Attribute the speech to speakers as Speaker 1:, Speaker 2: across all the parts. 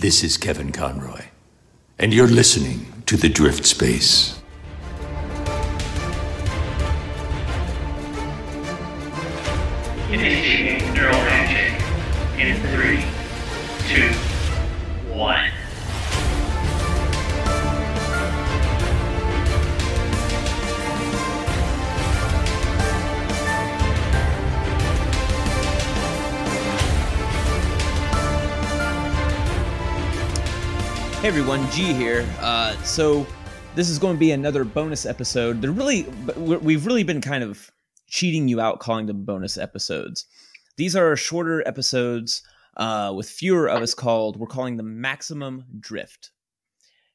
Speaker 1: This is Kevin Conroy, and you're listening to The Drift Space.
Speaker 2: Initiating
Speaker 3: everyone, G here. Uh, so this is going to be another bonus episode. They're really, we've really been kind of cheating you out calling them bonus episodes. These are shorter episodes uh, with fewer of us called. We're calling them maximum drift.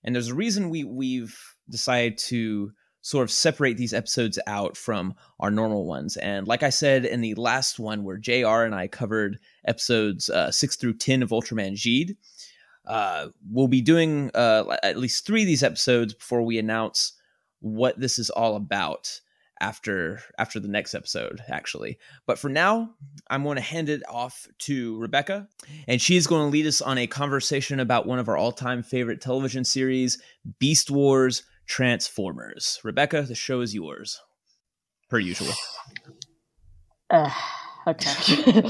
Speaker 3: And there's a reason we we've decided to sort of separate these episodes out from our normal ones. And like I said in the last one, where JR and I covered episodes uh, six through ten of Ultraman Geed uh, we'll be doing uh, at least three of these episodes before we announce what this is all about after after the next episode actually. But for now i'm going to hand it off to rebecca and she's going to lead us on a conversation about one of our all-time favorite television series beast wars transformers. Rebecca the show is yours per usual.
Speaker 4: Uh, okay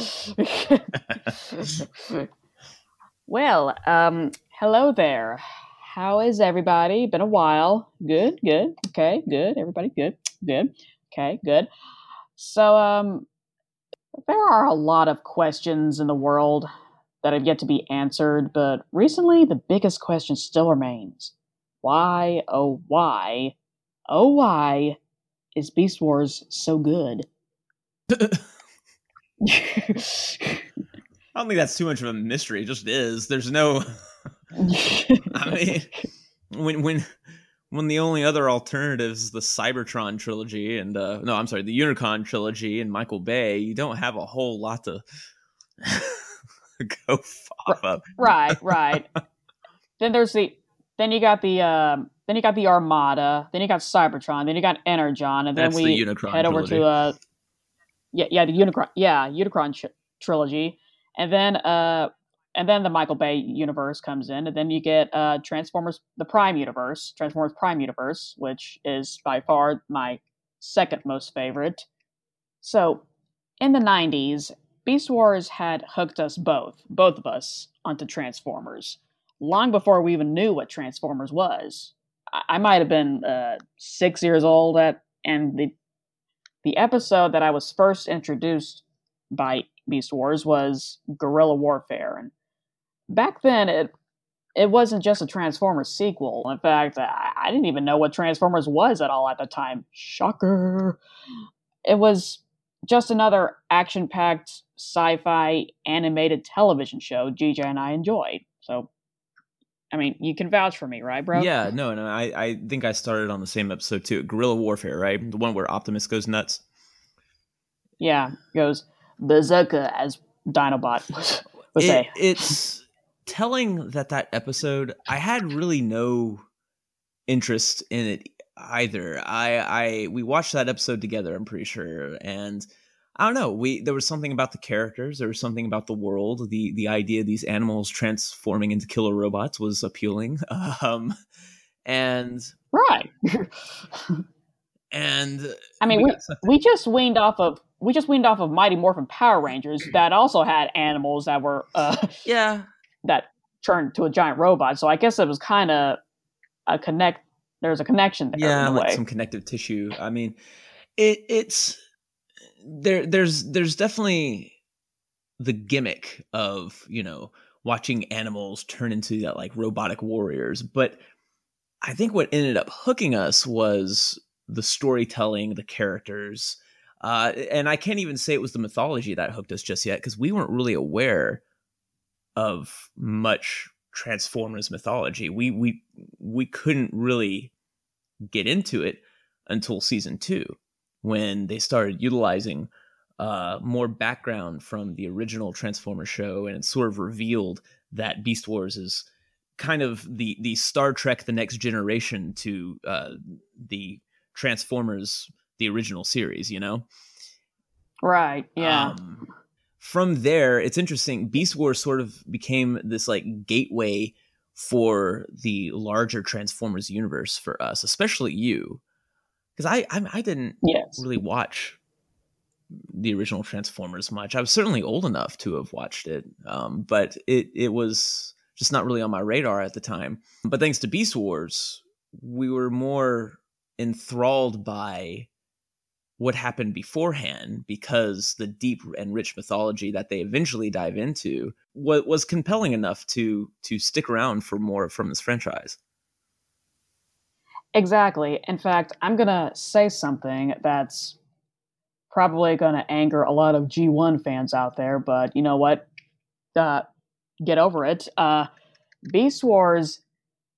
Speaker 4: Well, um, hello there. How is everybody? Been a while. Good, good. Okay, good. Everybody good. Good. Okay, good. So, um, there are a lot of questions in the world that have yet to be answered, but recently the biggest question still remains. Why, oh why, oh why is Beast Wars so good?
Speaker 3: I don't think that's too much of a mystery. It just is. There's no. I mean, when when when the only other alternatives is the Cybertron trilogy and uh, no, I'm sorry, the Unicron trilogy and Michael Bay, you don't have a whole lot to go off of.
Speaker 4: Right, right. then there's the then you got the um, then you got the Armada, then you got Cybertron, then you got Energon, and then
Speaker 3: That's
Speaker 4: we
Speaker 3: the
Speaker 4: head over
Speaker 3: trilogy.
Speaker 4: to uh yeah yeah the Unicron yeah Unicron tr- trilogy, and then uh and then the Michael Bay universe comes in, and then you get uh Transformers the Prime universe, Transformers Prime universe, which is by far my second most favorite. So in the '90s, Beast Wars had hooked us both, both of us, onto Transformers long before we even knew what Transformers was. I, I might have been uh, six years old at, and the the episode that I was first introduced by Beast Wars was Guerrilla Warfare, and back then it it wasn't just a Transformers sequel. In fact, I, I didn't even know what Transformers was at all at the time. Shocker! It was just another action-packed sci-fi animated television show GJ and I enjoyed. So I mean, you can vouch for me, right, bro?
Speaker 3: Yeah, no, no. I, I think I started on the same episode too. Guerrilla Warfare, right? The one where Optimus goes nuts.
Speaker 4: Yeah, goes berserker as Dinobot would
Speaker 3: It-
Speaker 4: say.
Speaker 3: it's telling that that episode I had really no interest in it either. I I we watched that episode together, I'm pretty sure, and I don't know. We there was something about the characters, there was something about the world, the the idea of these animals transforming into killer robots was appealing. Um and
Speaker 4: Right.
Speaker 3: and
Speaker 4: I mean, we, we just weaned off of we just weaned off of Mighty Morphin Power Rangers that also had animals that were uh,
Speaker 3: yeah,
Speaker 4: that turned to a giant robot. So I guess it was kind of a connect. There's a connection there
Speaker 3: yeah,
Speaker 4: in a
Speaker 3: like some connective tissue. I mean, it it's there. There's there's definitely the gimmick of you know watching animals turn into that like robotic warriors, but I think what ended up hooking us was the storytelling, the characters. Uh, and I can't even say it was the mythology that hooked us just yet because we weren't really aware of much Transformers mythology. We we we couldn't really get into it until season two, when they started utilizing uh, more background from the original Transformer show, and it sort of revealed that Beast Wars is kind of the the Star Trek: The Next Generation to uh, the Transformers, the original series. You know,
Speaker 4: right. Yeah.
Speaker 3: um, from there, it's interesting. Beast Wars sort of became this like gateway for the larger Transformers universe for us, especially you, because I, I I didn't
Speaker 4: Yes.
Speaker 3: really watch the original Transformers much. I was certainly old enough to have watched it, um, but it it was just not really on my radar at the time. But thanks to Beast Wars, we were more enthralled by what happened beforehand because the deep and rich mythology that they eventually dive into was, compelling enough to to stick around for more from this franchise.
Speaker 4: Exactly. In fact, I'm going to say something that's probably going to anger a lot of G1 fans out there, but you know what? Uh, get over it. Uh, Beast Wars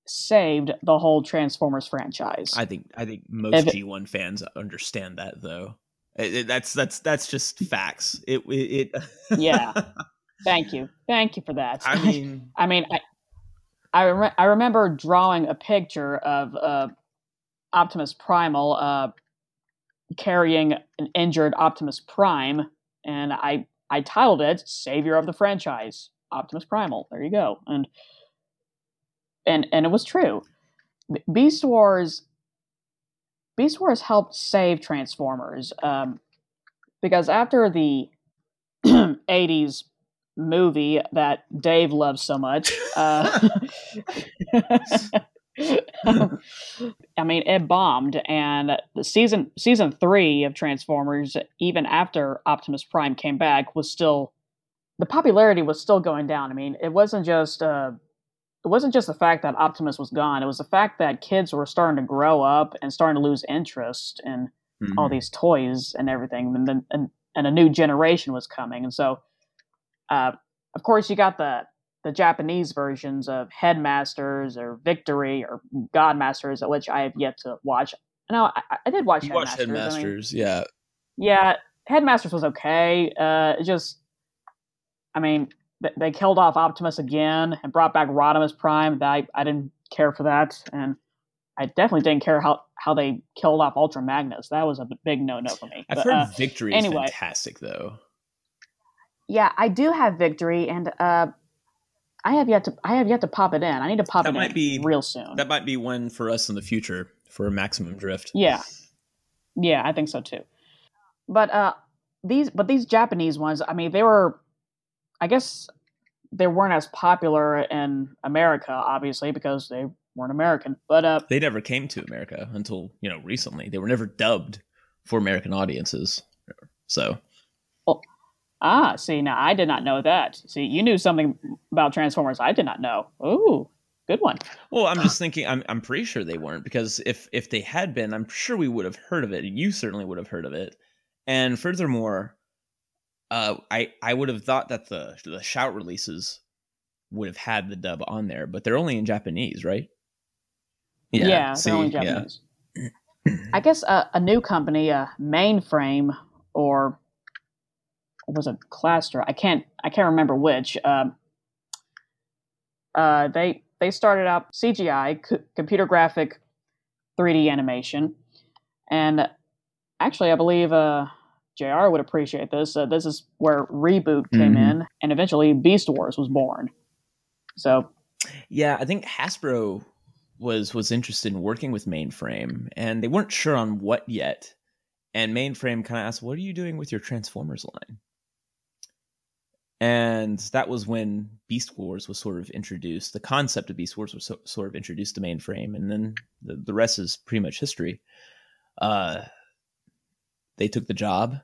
Speaker 4: saved the whole Transformers franchise.
Speaker 3: I think I think most
Speaker 4: if,
Speaker 3: G1 fans understand that though. It- it- that's that's that's just facts. It it, it
Speaker 4: Yeah. Thank you. Thank you for that.
Speaker 3: I mean,
Speaker 4: I mean, I I, rem- I remember drawing a picture of uh, Optimus Primal uh, carrying an injured Optimus Prime, and I I titled it "Savior of the Franchise." Optimus Primal. There you go, and and and it was true. Beast Wars. Beast Wars helped save Transformers um, because after the '80s movie that Dave loves so much. Uh, I mean, it bombed, and the season season three of Transformers, even after Optimus Prime came back, was still the popularity was still going down. I mean, it wasn't just uh, it wasn't just the fact that Optimus was gone; it was the fact that kids were starting to grow up and starting to lose interest in all these toys and everything, and then and, and a new generation was coming, and so uh, of course, you got the the Japanese versions of Headmasters or Victory or Godmasters, which I have yet to watch. No, I, I did watch
Speaker 3: you watched
Speaker 4: Headmasters. I mean,
Speaker 3: yeah.
Speaker 4: yeah, Headmasters was okay. Uh, it just, I mean, they killed off Optimus again and brought back Rodimus Prime. I I didn't care for that, and I definitely didn't care how how they killed off Ultra Magnus. That was a big no no for me.
Speaker 3: I've
Speaker 4: But,
Speaker 3: heard
Speaker 4: uh,
Speaker 3: Victory
Speaker 4: anyway.
Speaker 3: is fantastic though.
Speaker 4: Yeah, I do have victory, and uh, I have yet to I have yet to pop it in. I need to pop
Speaker 3: That
Speaker 4: it
Speaker 3: might
Speaker 4: in
Speaker 3: be-
Speaker 4: real soon.
Speaker 3: That might be one for us in the future for Maximum Drift.
Speaker 4: yeah, yeah, I think so too. But uh, these but these Japanese ones, I mean, they were, I guess, they weren't as popular in America, obviously, because they weren't American. But uh,
Speaker 3: They never came to America until, you know, recently. They were never dubbed for American audiences. So,
Speaker 4: ah, see, now I did not know that. See, you knew something about Transformers I did not know. Ooh, good one.
Speaker 3: well, I'm just thinking I'm I'm pretty sure they weren't because if if they had been, I'm sure we would have heard of it. You certainly would have heard of it. And furthermore, uh I I would have thought that the the shout releases would have had the dub on there, but they're only in Japanese, right?
Speaker 4: Yeah,
Speaker 3: see,
Speaker 4: they're only
Speaker 3: yeah.
Speaker 4: Japanese. I guess uh, a new company, uh, Mainframe, or or was it Cluster? I can't I can't remember which. Um, uh, they they started out CGI, c- computer graphic, 3D animation, and actually, I believe uh, Jr. would appreciate this. Uh, this is where Reboot came
Speaker 3: Mhm.
Speaker 4: in, and eventually Beast Wars was born. So
Speaker 3: Yeah, I think Hasbro was was interested in working with Mainframe, and they weren't sure on what yet. And Mainframe kind of asked, "What are you doing with your Transformers line?" And that was when Beast Wars was sort of introduced. The concept of Beast Wars was so, sort of introduced to Mainframe, and then the, the rest is pretty much history. Uh, they took the job,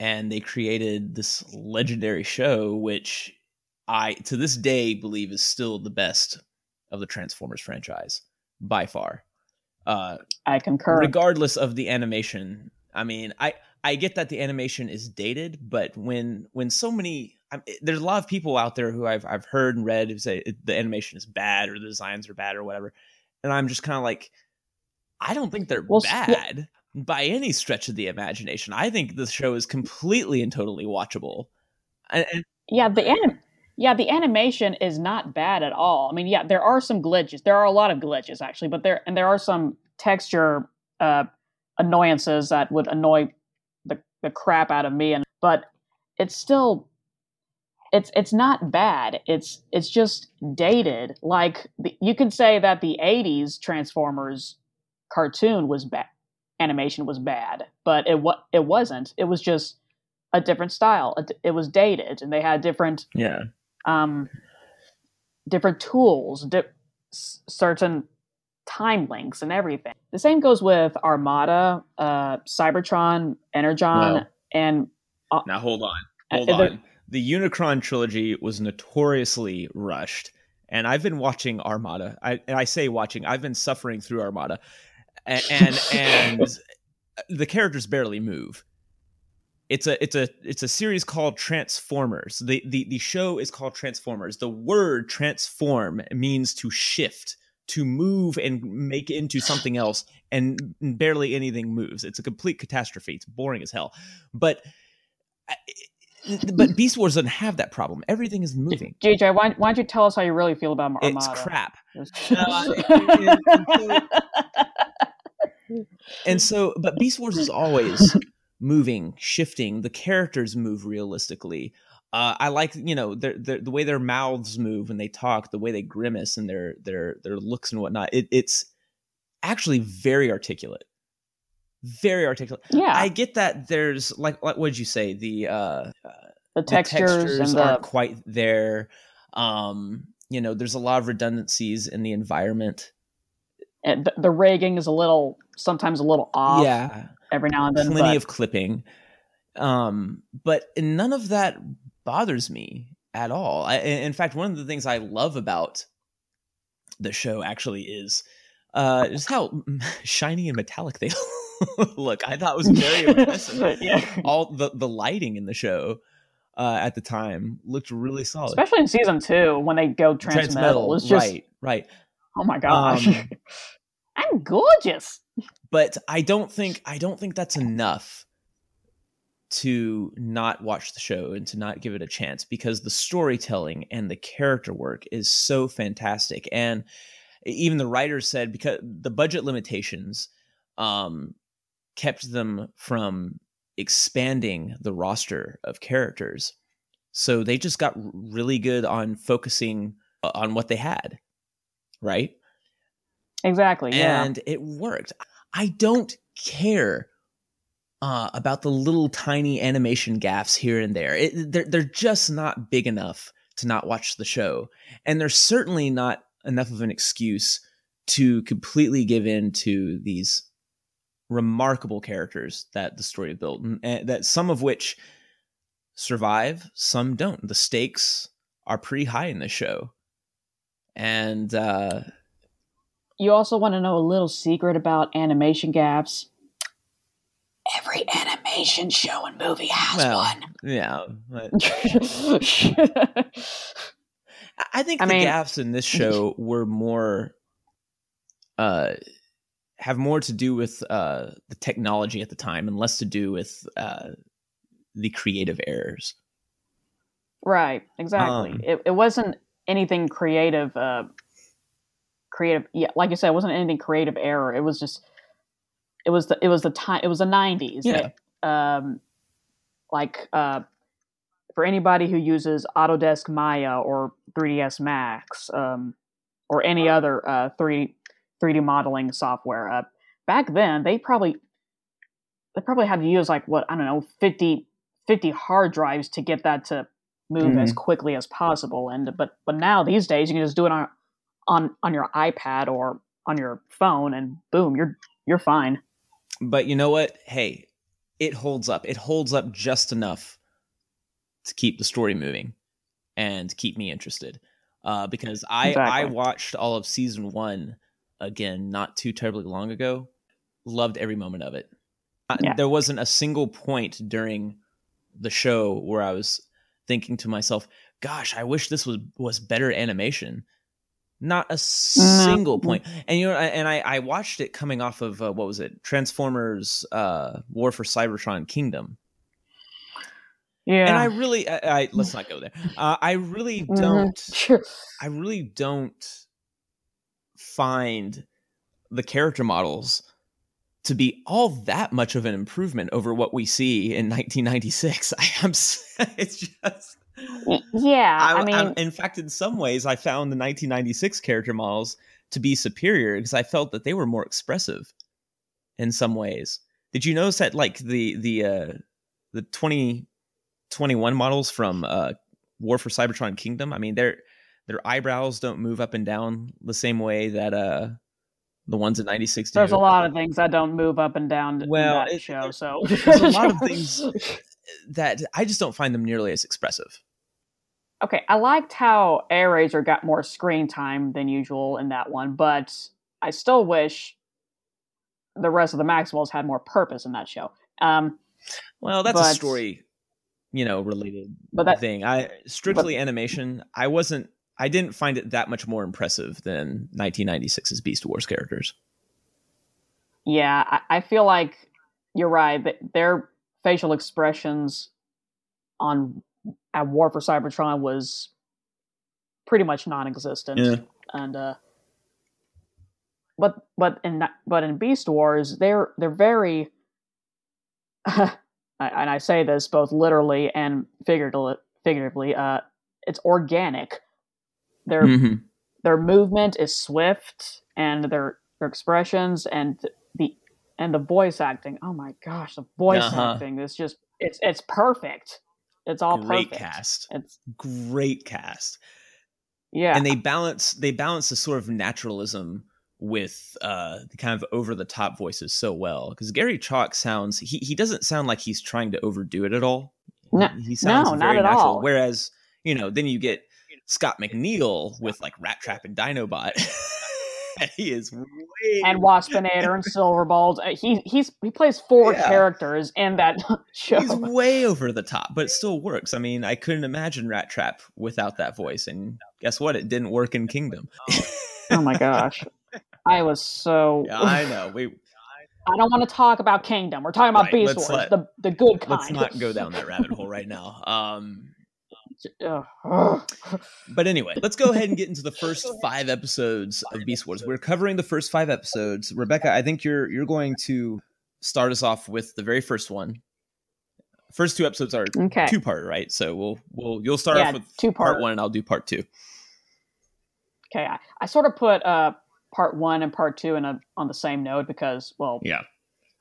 Speaker 3: and they created this legendary show, which I to this day believe is still the best of the Transformers franchise by far. Uh,
Speaker 4: I concur.
Speaker 3: regardless of the animation, I mean, I I get that the animation is dated, but when when so many I, there's a lot of people out there who I've I've heard and read who say the animation is bad or the designs are bad or whatever, and I'm just kind of like, I don't think they're
Speaker 4: Well, s- yeah.
Speaker 3: By any stretch of the imagination. I think the show is completely and totally watchable. And, and
Speaker 4: Yeah, the anim- yeah, the animation is not bad at all. I mean, yeah, there are some glitches. There are a lot of glitches actually, but there and there are some texture uh, annoyances that would annoy the, the crap out of me. And but it's still it's it's not bad. It's it's just dated. Like the, you could say that the '80s Transformers cartoon was bad, animation was bad, but it what it wasn't. It was just a different style. It, it was dated, and they had different
Speaker 3: Yeah.
Speaker 4: um different tools, di- s- certain time links, and everything. The same goes with Armada, uh, Cybertron, Energon,
Speaker 3: Well,
Speaker 4: and
Speaker 3: Now hold on.
Speaker 4: Uh,
Speaker 3: Hold
Speaker 4: the-
Speaker 3: on. The Unicron trilogy was notoriously rushed. And I've been watching Armada. I and I say watching, I've been suffering through Armada. And and, and the characters barely move. It's a it's a it's a series called Transformers. The, the the show is called Transformers. The word transform means to shift, to move and make into something else, and barely anything moves. It's a complete catastrophe. It's boring as hell. But but Beast Wars doesn't have that problem. Everything is moving.
Speaker 4: JJ, why, why don't you tell us how you really feel about Armada?
Speaker 3: It's crap.
Speaker 4: It's-
Speaker 3: And so, but Beast Wars is always moving, shifting. The characters move realistically. Uh, I like, you know, their, their, the way their mouths move when they talk, the way they grimace, and their their their looks and whatnot. It, it's actually very articulate, very articulate.
Speaker 4: yeah,
Speaker 3: I get that. There's like, like what did you say? The uh,
Speaker 4: the
Speaker 3: the
Speaker 4: textures, and the
Speaker 3: aren't quite there. Um, you know, there's a lot of redundancies in the environment.
Speaker 4: and the, the rigging is a little sometimes a little off.
Speaker 3: yeah,
Speaker 4: every now and then.
Speaker 3: plenty
Speaker 4: but
Speaker 3: of clipping. Um, but none of that bothers me at all. I, in fact, one of the things I love about the show actually is uh, just how shiny and metallic they look. I thought it was very impressive.
Speaker 4: yeah.
Speaker 3: All the the lighting in the show uh, at the time looked really solid.
Speaker 4: Especially in season two when they go transmetal. It's just
Speaker 3: right, right.
Speaker 4: oh my gosh.
Speaker 3: Um,
Speaker 4: I'm gorgeous.
Speaker 3: But I don't think I don't think that's enough to not watch the show and to not give it a chance because the storytelling and the character work is so fantastic and even the writers said because the budget limitations um kept them from expanding the roster of characters so they just got really good on focusing uh, on what they had right
Speaker 4: Exactly. Yeah.
Speaker 3: and it worked. I don't care uh, about the little tiny animation gaffes here and there. It, they're they're just not big enough to not watch the show, and they're certainly not enough of an excuse to completely give in to these remarkable characters that the story built, and, and that some of which survive, some don't. The stakes are pretty high in this show, and. uh
Speaker 4: you also want to know a little secret about animation gaps. Every animation show and movie has
Speaker 3: Well,
Speaker 4: one.
Speaker 3: Yeah, but I- I think
Speaker 4: I
Speaker 3: the
Speaker 4: mean-
Speaker 3: gaps in this show were more, uh, have more to do with uh the technology at the time and less to do with uh the creative errors.
Speaker 4: right. Exactly.
Speaker 3: Um,
Speaker 4: it, it wasn't anything creative. Uh, creative. Yeah, like you said, it wasn't anything creative error. It was just. It was the. It was the time. It was the nineties.
Speaker 3: Yeah.
Speaker 4: um, like uh, for anybody who uses Autodesk Maya or 3ds Max um, or any other uh, 3 3D modeling software, uh, back then they probably they probably had to use like what I don't know 50, 50 hard drives to get that to move as quickly as possible. And but but now these days you can just do it on on on your iPad or on your phone, and boom, you're you're fine.
Speaker 3: But you know what? Hey, it holds up. It holds up just enough to keep the story moving and keep me interested. Uh, because I I watched all of season one again not too terribly long ago. Loved every moment of it. Uh,
Speaker 4: Yeah.
Speaker 3: There wasn't a single point during the show where I was thinking to myself, "Gosh, I wish this was was better animation." Not a single point. And you know, and I I watched it coming off of uh, what was it? Transformers: uh, War for Cybertron Kingdom.
Speaker 4: Yeah.
Speaker 3: And I really, I, I let's not go there. Uh, I really
Speaker 4: Mhm.
Speaker 3: don't.
Speaker 4: Sure.
Speaker 3: I really don't find the character models to be all that much of an improvement over what we see in 1996. I am. It's just.
Speaker 4: Yeah, I,
Speaker 3: I,
Speaker 4: mean,
Speaker 3: I'm- in fact, in some ways, I found the 1996 character models to be superior because I felt that they were more expressive in some ways. Did you notice that, like the the uh, the 2021 models from uh, War for Cybertron Kingdom? I mean, their their eyebrows don't move up and down the same way that uh, the ones in 96
Speaker 4: there's a lot of things that don't move up and down
Speaker 3: Well,
Speaker 4: in that
Speaker 3: it-
Speaker 4: show. So
Speaker 3: there's a lot of things that I just don't find them nearly as expressive.
Speaker 4: Okay, I liked how Airazor got more screen time than usual in that one, but I still wish the rest of the Maximals had more purpose in that show. Um,
Speaker 3: Well, that's a story, you know, related
Speaker 4: but that
Speaker 3: thing. I strictly animation. I wasn't. I didn't find it that much more impressive than 1996's Beast Wars characters.
Speaker 4: yeah, I, I feel like you're right. Their facial expressions on at War for Cybertron was pretty much non-existent. and uh but but in that, but in Beast Wars they're they're very I- and I say this both literally and figuratively figuratively uh it's organic their
Speaker 3: Mhm.
Speaker 4: their movement is swift and their their expressions and the and the voice acting oh my gosh the voice
Speaker 3: Uh-huh.
Speaker 4: acting is just it's it's perfect it's all
Speaker 3: Great
Speaker 4: perfect
Speaker 3: cast.
Speaker 4: it's
Speaker 3: Great cast.
Speaker 4: yeah
Speaker 3: And they balance. They balance the sort of naturalism with uh the kind of over the top voices so well because Gary Chalk sounds he he doesn't sound like he's trying to overdo it at all.
Speaker 4: No-
Speaker 3: he, he sounds
Speaker 4: no, not
Speaker 3: very
Speaker 4: at
Speaker 3: natural.
Speaker 4: all.
Speaker 3: Whereas you know then you get Scott McNeil with like Rattrap and Dinobot. he is way
Speaker 4: and Waspinator and Silverbolt. Uh, he he's he plays four
Speaker 3: Yeah.
Speaker 4: characters in that show.
Speaker 3: He's way over the top, but it still works. I mean, I couldn't imagine Rattrap without that voice, and guess what? It didn't work in Kingdom.
Speaker 4: oh my gosh, I was so.
Speaker 3: yeah, I know. We
Speaker 4: I don't want to talk about Kingdom. We're talking about
Speaker 3: Right,
Speaker 4: Beast Wars,
Speaker 3: let-
Speaker 4: the the good kind.
Speaker 3: let's not go down that rabbit hole right now. Um. But anyway, let's go ahead and get into the first five episodes of Beast Wars. We're covering the first five episodes. Rebecca, I think you're you're going to start us off with the very first one. First two episodes are
Speaker 4: Okay.
Speaker 3: two part, right? So we'll we'll you'll start
Speaker 4: Yeah,
Speaker 3: off with
Speaker 4: two
Speaker 3: part
Speaker 4: part.
Speaker 3: one, and I'll do part two.
Speaker 4: Okay, I, I sort of put uh part one and part two in a on the same note because well
Speaker 3: Yeah.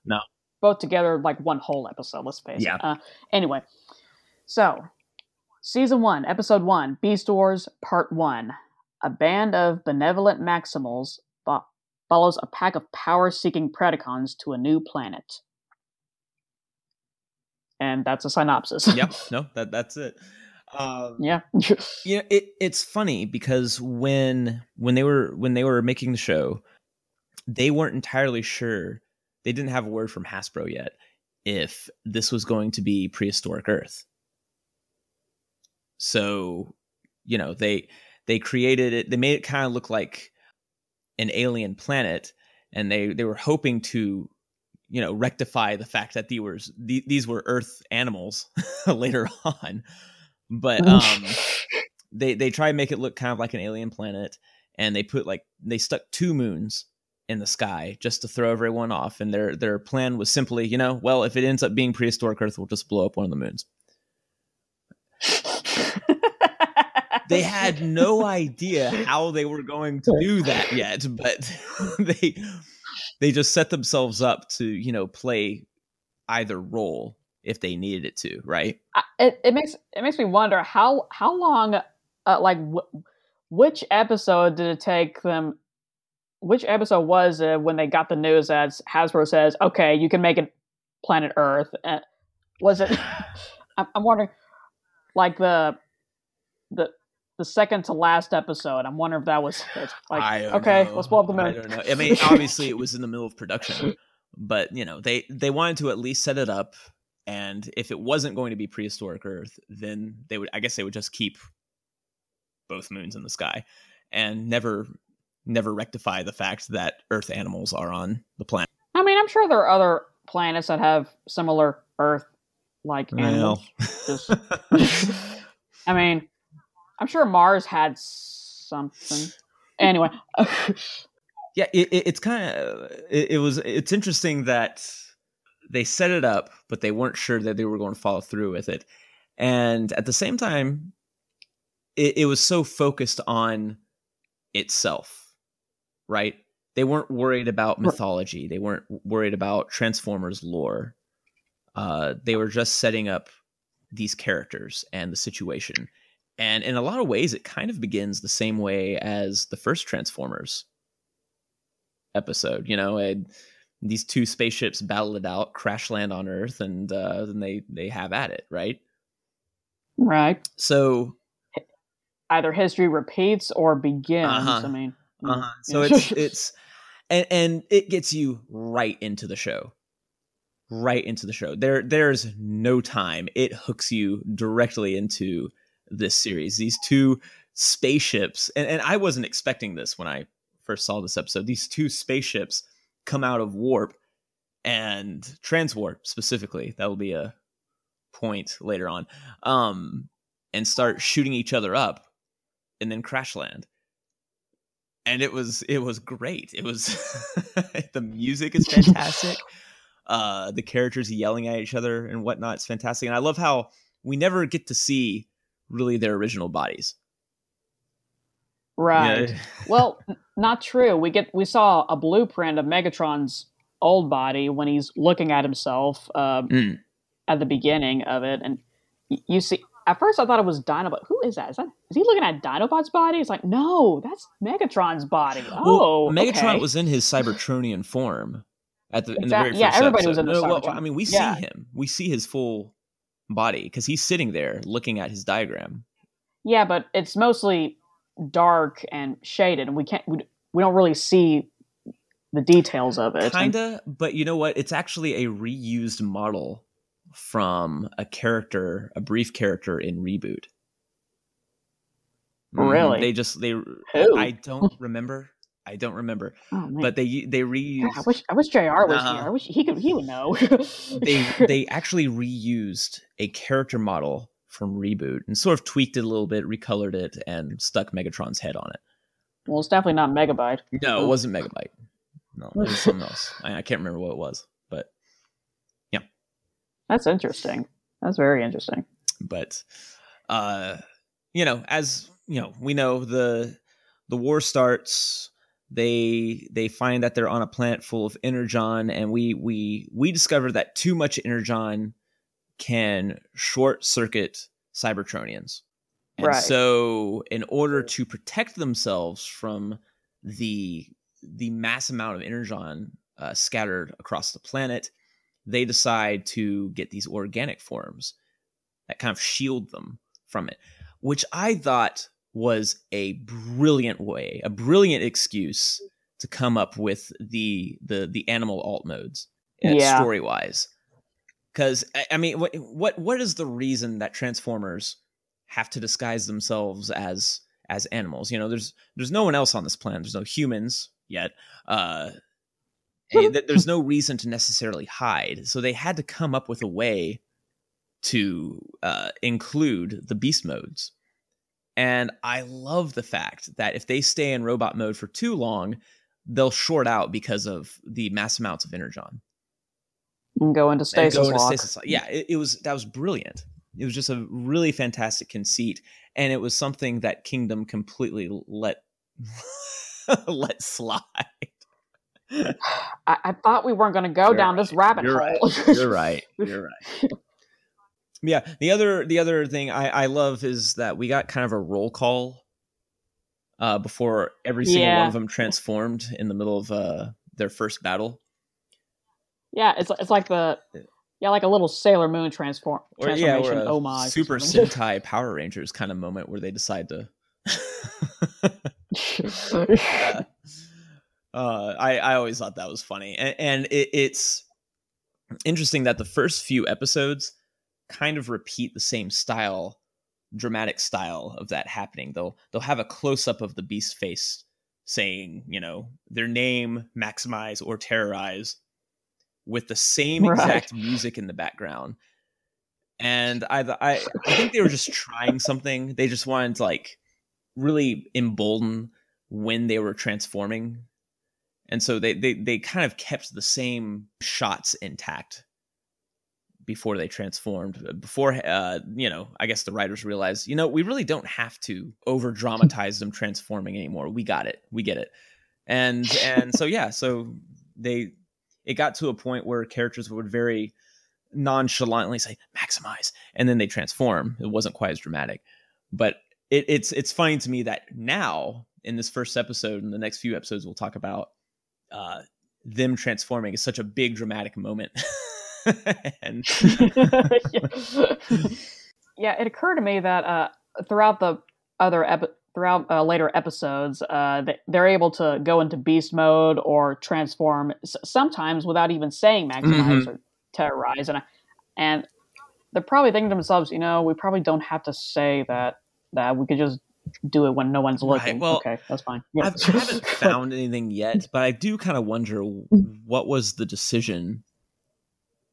Speaker 4: No, both together like one whole episode. Let's face
Speaker 3: Yeah.
Speaker 4: it. Uh, anyway, so season one, episode one, Beast Wars, part one. A band of benevolent Maximals fo- follows a pack of power-seeking Predacons to a new planet. And that's a synopsis.
Speaker 3: Yep. No, that that's it. Um,
Speaker 4: yeah.
Speaker 3: you know, it, it's funny because when when they were when they were making the show, they weren't entirely sure. They didn't have a word from Hasbro yet if this was going to be prehistoric Earth. So, you know, they they created it. They made it kind of look like an alien planet, and they they were hoping to, you know, rectify the fact that these were these were Earth animals later on. But um, they they try and make it look kind of like an alien planet, and they put like they stuck two moons in the sky just to throw everyone off. And their their plan was simply, you know, well, if it ends up being prehistoric Earth, we'll just blow up one of the moons. They had no idea how they were going to do that yet, but they they just set themselves up to you know play either role if they needed it to, right?
Speaker 4: It, it makes it makes me wonder how how long uh, like wh- which episode did it take them which episode was it when they got the news that Hasbro says okay you can make it planet Earth uh, was it I'm, I'm wondering like the the the second to last episode I'm wondering if that was it. like
Speaker 3: I
Speaker 4: okay
Speaker 3: know.
Speaker 4: let's blow up the moon
Speaker 3: I don't know. I mean, obviously, it was in the middle of production, but you know, they they wanted to at least set it up, and if it wasn't going to be prehistoric Earth, then they would. I guess they would just keep both moons in the sky, and never never rectify the fact that Earth animals are on the planet.
Speaker 4: I mean I'm sure there are other planets that have similar Earth like animals Just- I mean, I'm sure Mars had something. Anyway,
Speaker 3: yeah it, it, it's kind of it, it was it's interesting that they set it up but they weren't sure that they were going to follow through with it and at the same time it, it was so focused on itself, right? They weren't worried about mythology. They weren't worried about Transformers lore. Uh, they were just setting up these characters and the situation. And in a lot of ways, it kind of begins the same way as the first Transformers episode. You know, and these two spaceships battle it out, crash land on Earth, and uh, then they they have at it, right?
Speaker 4: Right.
Speaker 3: So
Speaker 4: Either history repeats or begins.
Speaker 3: Uh-huh.
Speaker 4: I mean,
Speaker 3: Uh-huh. So it's it's and and it gets you right into the show. Right into the show. There there's no time. It hooks you directly into this series. These two spaceships and, and I wasn't expecting this when I first saw this episode. These two spaceships come out of warp and transwarp specifically. That will be a point later on. Um and start shooting each other up and then crash land and it was it was great it was the music is fantastic uh the characters yelling at each other and whatnot it's fantastic and i love how we never get to see really their original bodies
Speaker 4: right.
Speaker 3: Yeah.
Speaker 4: well, not true. We get we saw a blueprint of Megatron's old body when he's looking at himself um,
Speaker 3: Mm.
Speaker 4: at the beginning of it, and you see. At first, I thought it was Dinobot. Who is that? Is that is he looking at Dinobot's body? It's like, no, that's Megatron's body. Oh,
Speaker 3: well, megatron
Speaker 4: okay.
Speaker 3: was in his cybertronian form at the in the very first
Speaker 4: yeah, everybody was in the
Speaker 3: No, well, i mean we
Speaker 4: Yeah.
Speaker 3: see him we see his full body because he's sitting there looking at his diagram
Speaker 4: Yeah, but it's mostly dark and shaded, and we can't we, we don't really see the details of it.
Speaker 3: Kinda, but you know what? It's actually a reused model from a character, a brief character in Reboot. Mhm.
Speaker 4: Really?
Speaker 3: They just they.
Speaker 4: Who?
Speaker 3: I don't remember. I don't remember.
Speaker 4: Oh.
Speaker 3: But they they reused.
Speaker 4: I wish I wish Jr. was
Speaker 3: Uh-huh.
Speaker 4: here. I wish he could he would know.
Speaker 3: they they actually reused a character model from Reboot and sort of tweaked it a little bit, recolored it, and stuck Megatron's head on it.
Speaker 4: well, it's definitely not Megabyte.
Speaker 3: No, it wasn't Megabyte. No, it was something else. I, I can't remember what it was, but yeah,
Speaker 4: That's interesting. That's very interesting.
Speaker 3: but uh you know as you know we know the the war starts they they find that they're on a planet full of energon and we we we discover that too much energon can short circuit cybertronians and
Speaker 4: Right.
Speaker 3: so in order to protect themselves from the the mass amount of energon uh, scattered across the planet they decide to get these organic forms that kind of shield them from it, which I thought was a brilliant way, a brilliant excuse to come up with the the the animal alt modes,
Speaker 4: Yeah.
Speaker 3: story wise. Because I, I mean, what what what is the reason that Transformers have to disguise themselves as as animals? You know, there's there's no one else on this planet. There's no humans yet. Uh, there's no reason to necessarily hide. So they had to come up with a way to uh, include the beast modes. And I love the fact that if they stay in robot mode for too long, they'll short out because of the mass amounts of energon.
Speaker 4: And go into
Speaker 3: And
Speaker 4: stasis
Speaker 3: go into stasis lock. Yeah, it, it was that was brilliant. It was just a really fantastic conceit, and it was something that Kingdom completely let let slide.
Speaker 4: I, I thought we weren't going to go
Speaker 3: You're
Speaker 4: down this rabbit
Speaker 3: You're
Speaker 4: hole.
Speaker 3: You're right. You're right. Yeah. The other the other thing I, I love is that we got kind of a roll call uh, before every single one of them transformed in the middle of uh, their first battle.
Speaker 4: yeah, it's it's like the yeah, like a little Sailor Moon transform
Speaker 3: Or yeah,
Speaker 4: transformation
Speaker 3: or a
Speaker 4: homage.
Speaker 3: Super
Speaker 4: something.
Speaker 3: Sentai Power Rangers kind of moment where they decide to. uh, I I always thought that was funny, and, and it, it's interesting that the first few episodes kind of repeat the same style, dramatic style of that happening. They'll they'll have a close up of the beast face saying, you know, their name, maximize or terrorize, with the same
Speaker 4: Right.
Speaker 3: exact music in the background. And I, I I think they were just trying something. They just wanted to like really embolden when they were transforming and so they they they kind of kept the same shots intact before they transformed. Before, uh, you know, I guess the writers realized, you know, we really don't have to over dramatize them transforming anymore. We got it. We get it. And and so yeah, so they it got to a point where characters would very nonchalantly say maximize and then they transform. It wasn't quite as dramatic. But it, it's it's funny to me that now in this first episode and the next few episodes we'll talk about uh, them transforming is such a big dramatic moment. and
Speaker 4: yeah, it occurred to me that uh, throughout the other epi- throughout uh, later episodes, uh, they're able to go into beast mode or transform s- sometimes without even saying maximize mm-hmm. or terrorize, and and they're probably thinking to themselves, you know, we probably don't have to say that that we could just do it when no one's looking. Right. Well, okay, that's fine.
Speaker 3: Yeah. I haven't found anything yet, but I do kind of wonder what was the decision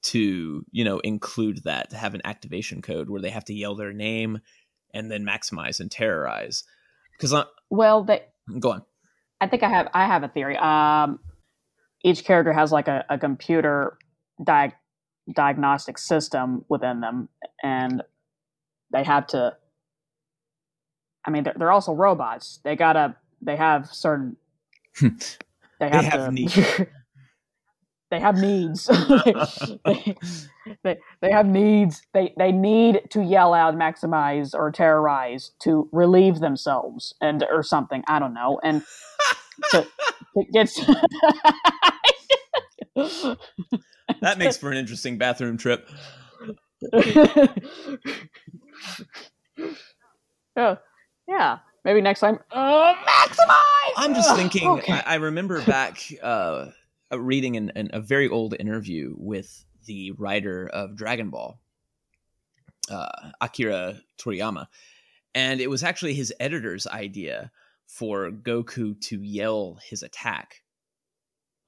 Speaker 3: to you know include that to have an activation code where they have to yell their name and then maximize and terrorize. Because
Speaker 4: well they
Speaker 3: go on.
Speaker 4: I think i have i have a theory. Um each character has like a, a computer di- diagnostic system within them and they have to i mean they're, they're also robots. They gotta they have certain
Speaker 3: they have, they have to
Speaker 4: they have needs. they, they, they have needs. They they need to yell out, maximize, or terrorize to relieve themselves and or something. I don't know. And to, it gets
Speaker 3: that makes for an interesting bathroom trip.
Speaker 4: yeah, yeah. Maybe next time. Uh, maximize.
Speaker 3: I'm just thinking. Okay. I, I remember back. Uh, reading an, an, a very old interview with the writer of Dragon Ball, uh, Akira Toriyama, and it was actually his editor's idea for Goku to yell his attack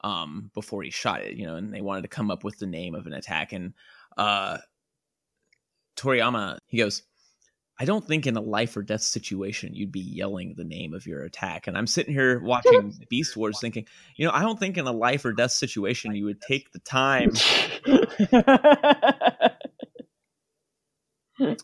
Speaker 3: um, before he shot it. You know, and they wanted to come up with the name of an attack, and uh, Toriyama he goes, I don't think in a life or death situation you'd be yelling the name of your attack. And I'm sitting here watching Beast Wars thinking, you know, I don't think in a life or death situation you would take the time.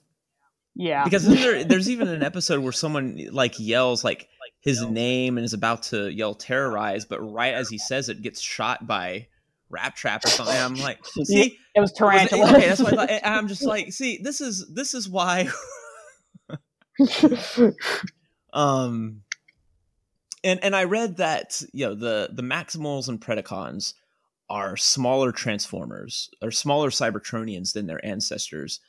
Speaker 4: yeah.
Speaker 3: Because there, there's even an episode where someone eh, like yells like his name and is about to yell terrorize, but right as he says it gets shot by Rattrap or something. I'm like, see,
Speaker 4: it was tarantula.
Speaker 3: Was it, okay, that's why I thought. I'm just like, see, this is this is why um and and I read that you know the the Maximals and Predacons are smaller transformers or smaller Cybertronians than their ancestors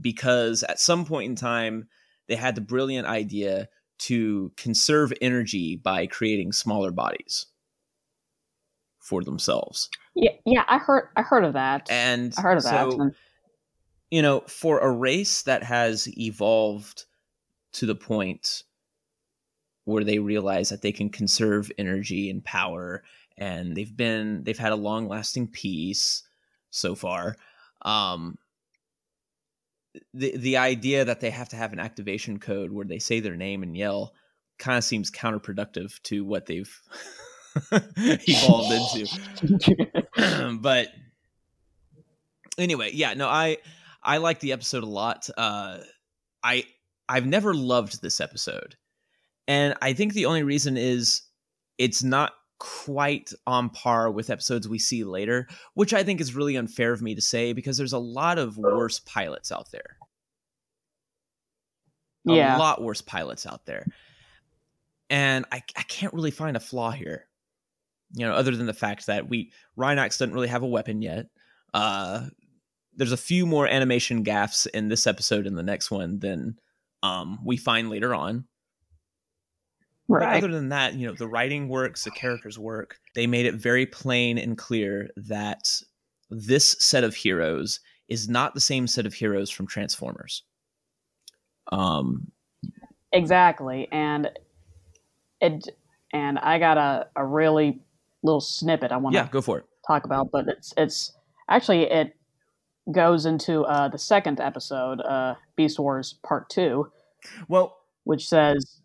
Speaker 3: because at some point in time they had the brilliant idea to conserve energy by creating smaller bodies for themselves.
Speaker 4: Yeah, yeah, I heard I heard of that.
Speaker 3: And
Speaker 4: I heard of
Speaker 3: so,
Speaker 4: that.
Speaker 3: You know, for a race that has evolved to the point where they realize that they can conserve energy and power and they've been they've had a long lasting peace so far. Um the the idea that they have to have an activation code where they say their name and yell kind of seems counterproductive to what they've evolved into. But anyway yeah no i i like the episode a lot. Uh i I've never loved this episode. And I think the only reason is it's not quite on par with episodes we see later, which I think is really unfair of me to say because there's a lot of worse pilots out there. A
Speaker 4: yeah.
Speaker 3: lot worse pilots out there. And I, I can't really find a flaw here. You know, other than the fact that we Rhinox doesn't really have a weapon yet. Uh there's a few more animation gaffs in this episode and the next one than um, we find later on.
Speaker 4: Right.
Speaker 3: But other than that, you know, the writing works, the characters work. They made it very plain and clear that this set of heroes is not the same set of heroes from Transformers. Um,
Speaker 4: exactly, and it and I got a, a really little snippet I want
Speaker 3: to yeah go for it
Speaker 4: talk about, but it's it's actually it goes into uh, the second episode, uh, Beast Wars Part Two.
Speaker 3: Well,
Speaker 4: which says,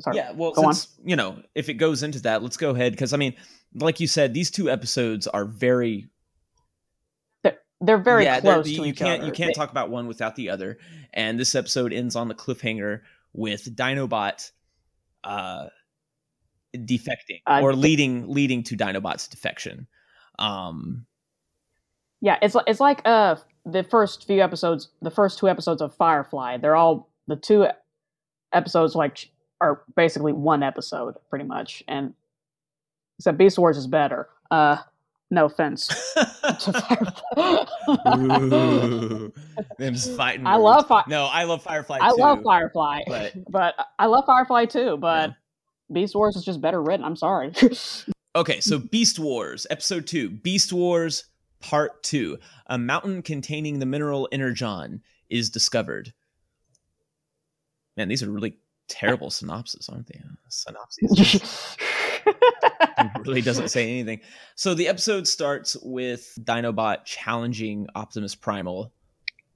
Speaker 3: sorry, yeah, well, since, on. you know, if it goes into that, let's go ahead because I mean, like you said, these two episodes are very
Speaker 4: they're, they're very
Speaker 3: yeah, they're-
Speaker 4: close to
Speaker 3: you
Speaker 4: each
Speaker 3: can't
Speaker 4: other.
Speaker 3: you can't
Speaker 4: They-
Speaker 3: talk about one without the other. And this episode ends on the cliffhanger with Dinobot uh defecting or leading leading to Dinobot's defection. Um
Speaker 4: Yeah, it's it's like uh the first few episodes, the first two episodes of Firefly. They're all the two episodes like are basically one episode pretty much, and except Beast Wars is better. Uh, no offense to
Speaker 3: Ooh, them just fighting.
Speaker 4: I
Speaker 3: words.
Speaker 4: love Fi-
Speaker 3: No, I love Firefly.
Speaker 4: I
Speaker 3: too,
Speaker 4: love Firefly,
Speaker 3: but
Speaker 4: but I love Firefly too. But Beast Wars is just better written. I'm sorry.
Speaker 3: Okay, so Beast Wars, episode two, Beast Wars Part Two. A mountain containing the mineral energon is discovered. Man, these are really terrible synopses, aren't they? Synopses really doesn't say anything. So the episode starts with Dinobot challenging Optimus Primal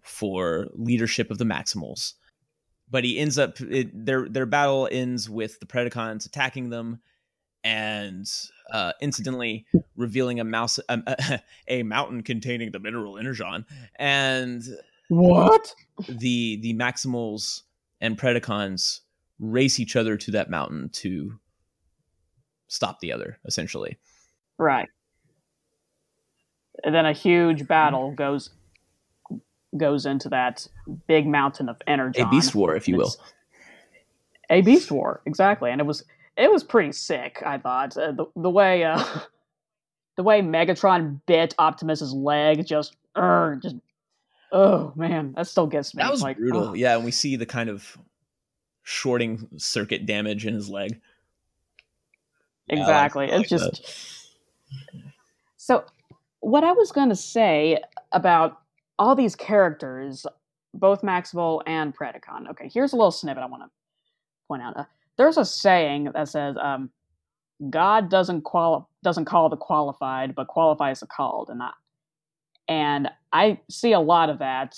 Speaker 3: for leadership of the Maximals, but he ends up it, their their battle ends with the Predacons attacking them and uh, incidentally revealing a mouse um, a mountain containing the mineral energon and
Speaker 4: what?
Speaker 3: the the maximals and predacons race each other to that mountain to stop the other essentially
Speaker 4: Right. And then a huge battle goes goes into that big mountain of energy.
Speaker 3: a beast war if you will
Speaker 4: a beast war exactly and it was it was pretty sick i thought. Uh, the, the way uh the way megatron bit optimus's leg just uh, just oh man that still gets me
Speaker 3: that was
Speaker 4: like
Speaker 3: brutal.
Speaker 4: oh.
Speaker 3: yeah and we see the kind of shorting circuit damage in his leg. Yeah, like-
Speaker 4: exactly.
Speaker 3: I like
Speaker 4: it's just so what i was going to say about all these characters both maximal and predacon okay here's a little snippet i want to point out. Uh, there's a saying that says um, god doesn't quali- doesn't call the qualified but qualifies the called and i and i see a lot of that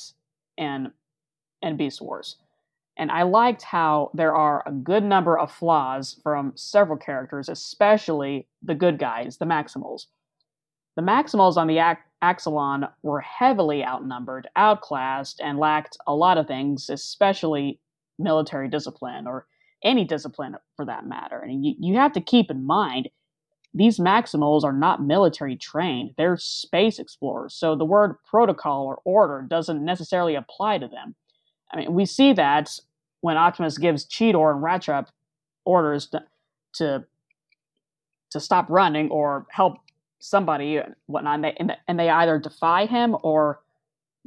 Speaker 4: in in beast wars and I liked how there are a good number of flaws from several characters, especially the good guys, the Maximals. The Maximals on the Ac- Axalon were heavily outnumbered, outclassed, and lacked a lot of things, especially military discipline or any discipline for that matter. And you, you have to keep in mind these Maximals are not military trained, they're space explorers. So the word protocol or order doesn't necessarily apply to them. I mean, we see that when Optimus gives Cheetor and Rattrap orders to, to to stop running or help somebody and whatnot, and they, and, they either defy him or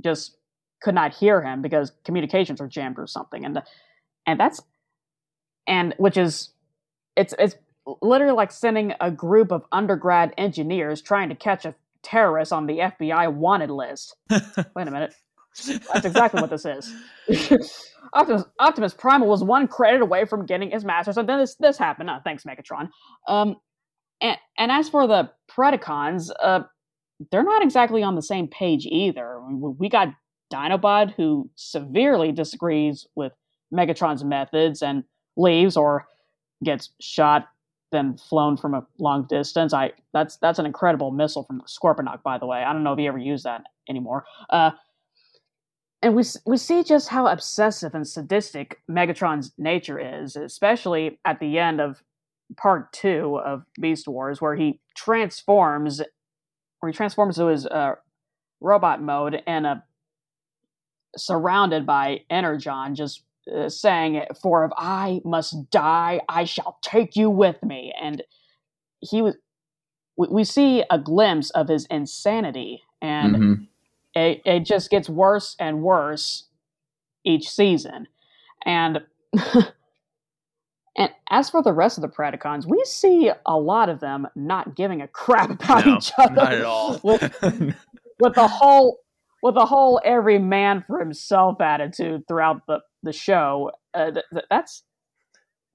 Speaker 4: just could not hear him because communications are jammed or something, and and that's and which is it's it's literally like sending a group of undergrad engineers trying to catch a terrorist on the FBI wanted list. Wait a minute. That's exactly what this is. Optimus, Optimus Primal was one credit away from getting his masters, and then this this happened. Uh, thanks, Megatron. Um, and and as for the Predacons, uh, they're not exactly on the same page either. We got Dinobot, who severely disagrees with Megatron's methods and leaves or gets shot, then flown from a long distance. I that's that's an incredible missile from Scorponok, by the way. I don't know if he ever used that anymore. Uh, and we we see just how obsessive and sadistic Megatron's nature is, especially at the end of part two of Beast Wars, where he transforms, where he transforms to his uh, robot mode and uh, surrounded by Energon, just uh, saying, "For if I must die, I shall take you with me." And he was. We, we see a glimpse of his insanity, and
Speaker 3: Mhm.
Speaker 4: it, it just gets worse and worse each season. And and as for the rest of the Predacons, we see a lot of them not giving a crap about
Speaker 3: No,
Speaker 4: each other.
Speaker 3: not at all
Speaker 4: with, with the whole with the whole every man for himself attitude throughout the the show. Uh, th- th- that's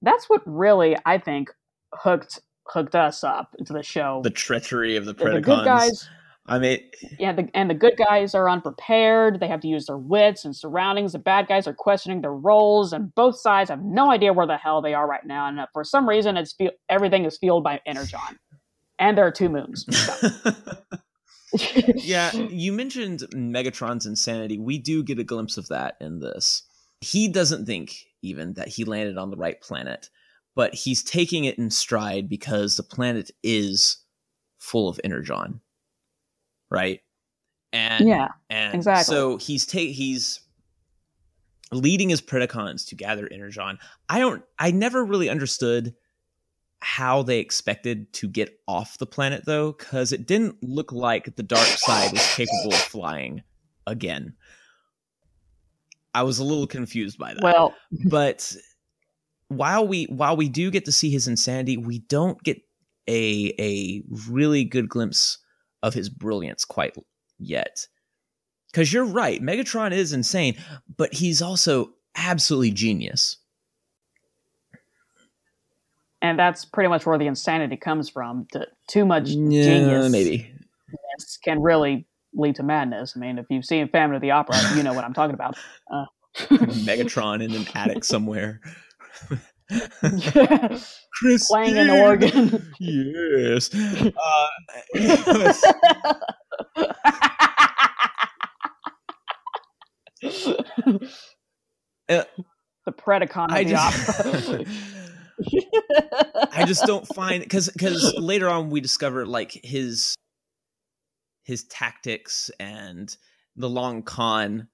Speaker 4: that's what really I think hooked hooked us up into the show.
Speaker 3: the treachery of the predacons
Speaker 4: the good guys
Speaker 3: i mean
Speaker 4: yeah, the, and the good guys are unprepared. They have to use their wits and surroundings. The bad guys are questioning their roles, and both sides have no idea where the hell they are right now. And uh, for some reason, it's fe- everything is fueled by Energon, and there are two moons. So,
Speaker 3: yeah, you mentioned Megatron's insanity. We do get a glimpse of that in this. He doesn't think even that he landed on the right planet, but he's taking it in stride because the planet is full of energon. Right? And
Speaker 4: Yeah,
Speaker 3: and
Speaker 4: exactly.
Speaker 3: so he's ta- he's leading his Predacons to gather energon. I don't I never really understood how they expected to get off the planet though cuz it didn't look like the Darksyde was capable of flying again. I was a little confused by that.
Speaker 4: well,
Speaker 3: but while we while we do get to see his insanity, we don't get a a really good glimpse of his brilliance quite yet. Cuz you're right, Megatron is insane, but he's also absolutely genius.
Speaker 4: and that's pretty much where the insanity comes from. To, too much genius
Speaker 3: maybe.
Speaker 4: can really lead to madness. I mean, if you've seen Phantom of the Opera, you know what I'm talking about. Uh,
Speaker 3: Megatron in an attic somewhere. Chris
Speaker 4: Playing an organ.
Speaker 3: Yes. Uh, Uh,
Speaker 4: the Predacon of
Speaker 3: I
Speaker 4: the Opera.
Speaker 3: I just don't find because because later on we discover like his his tactics and the long con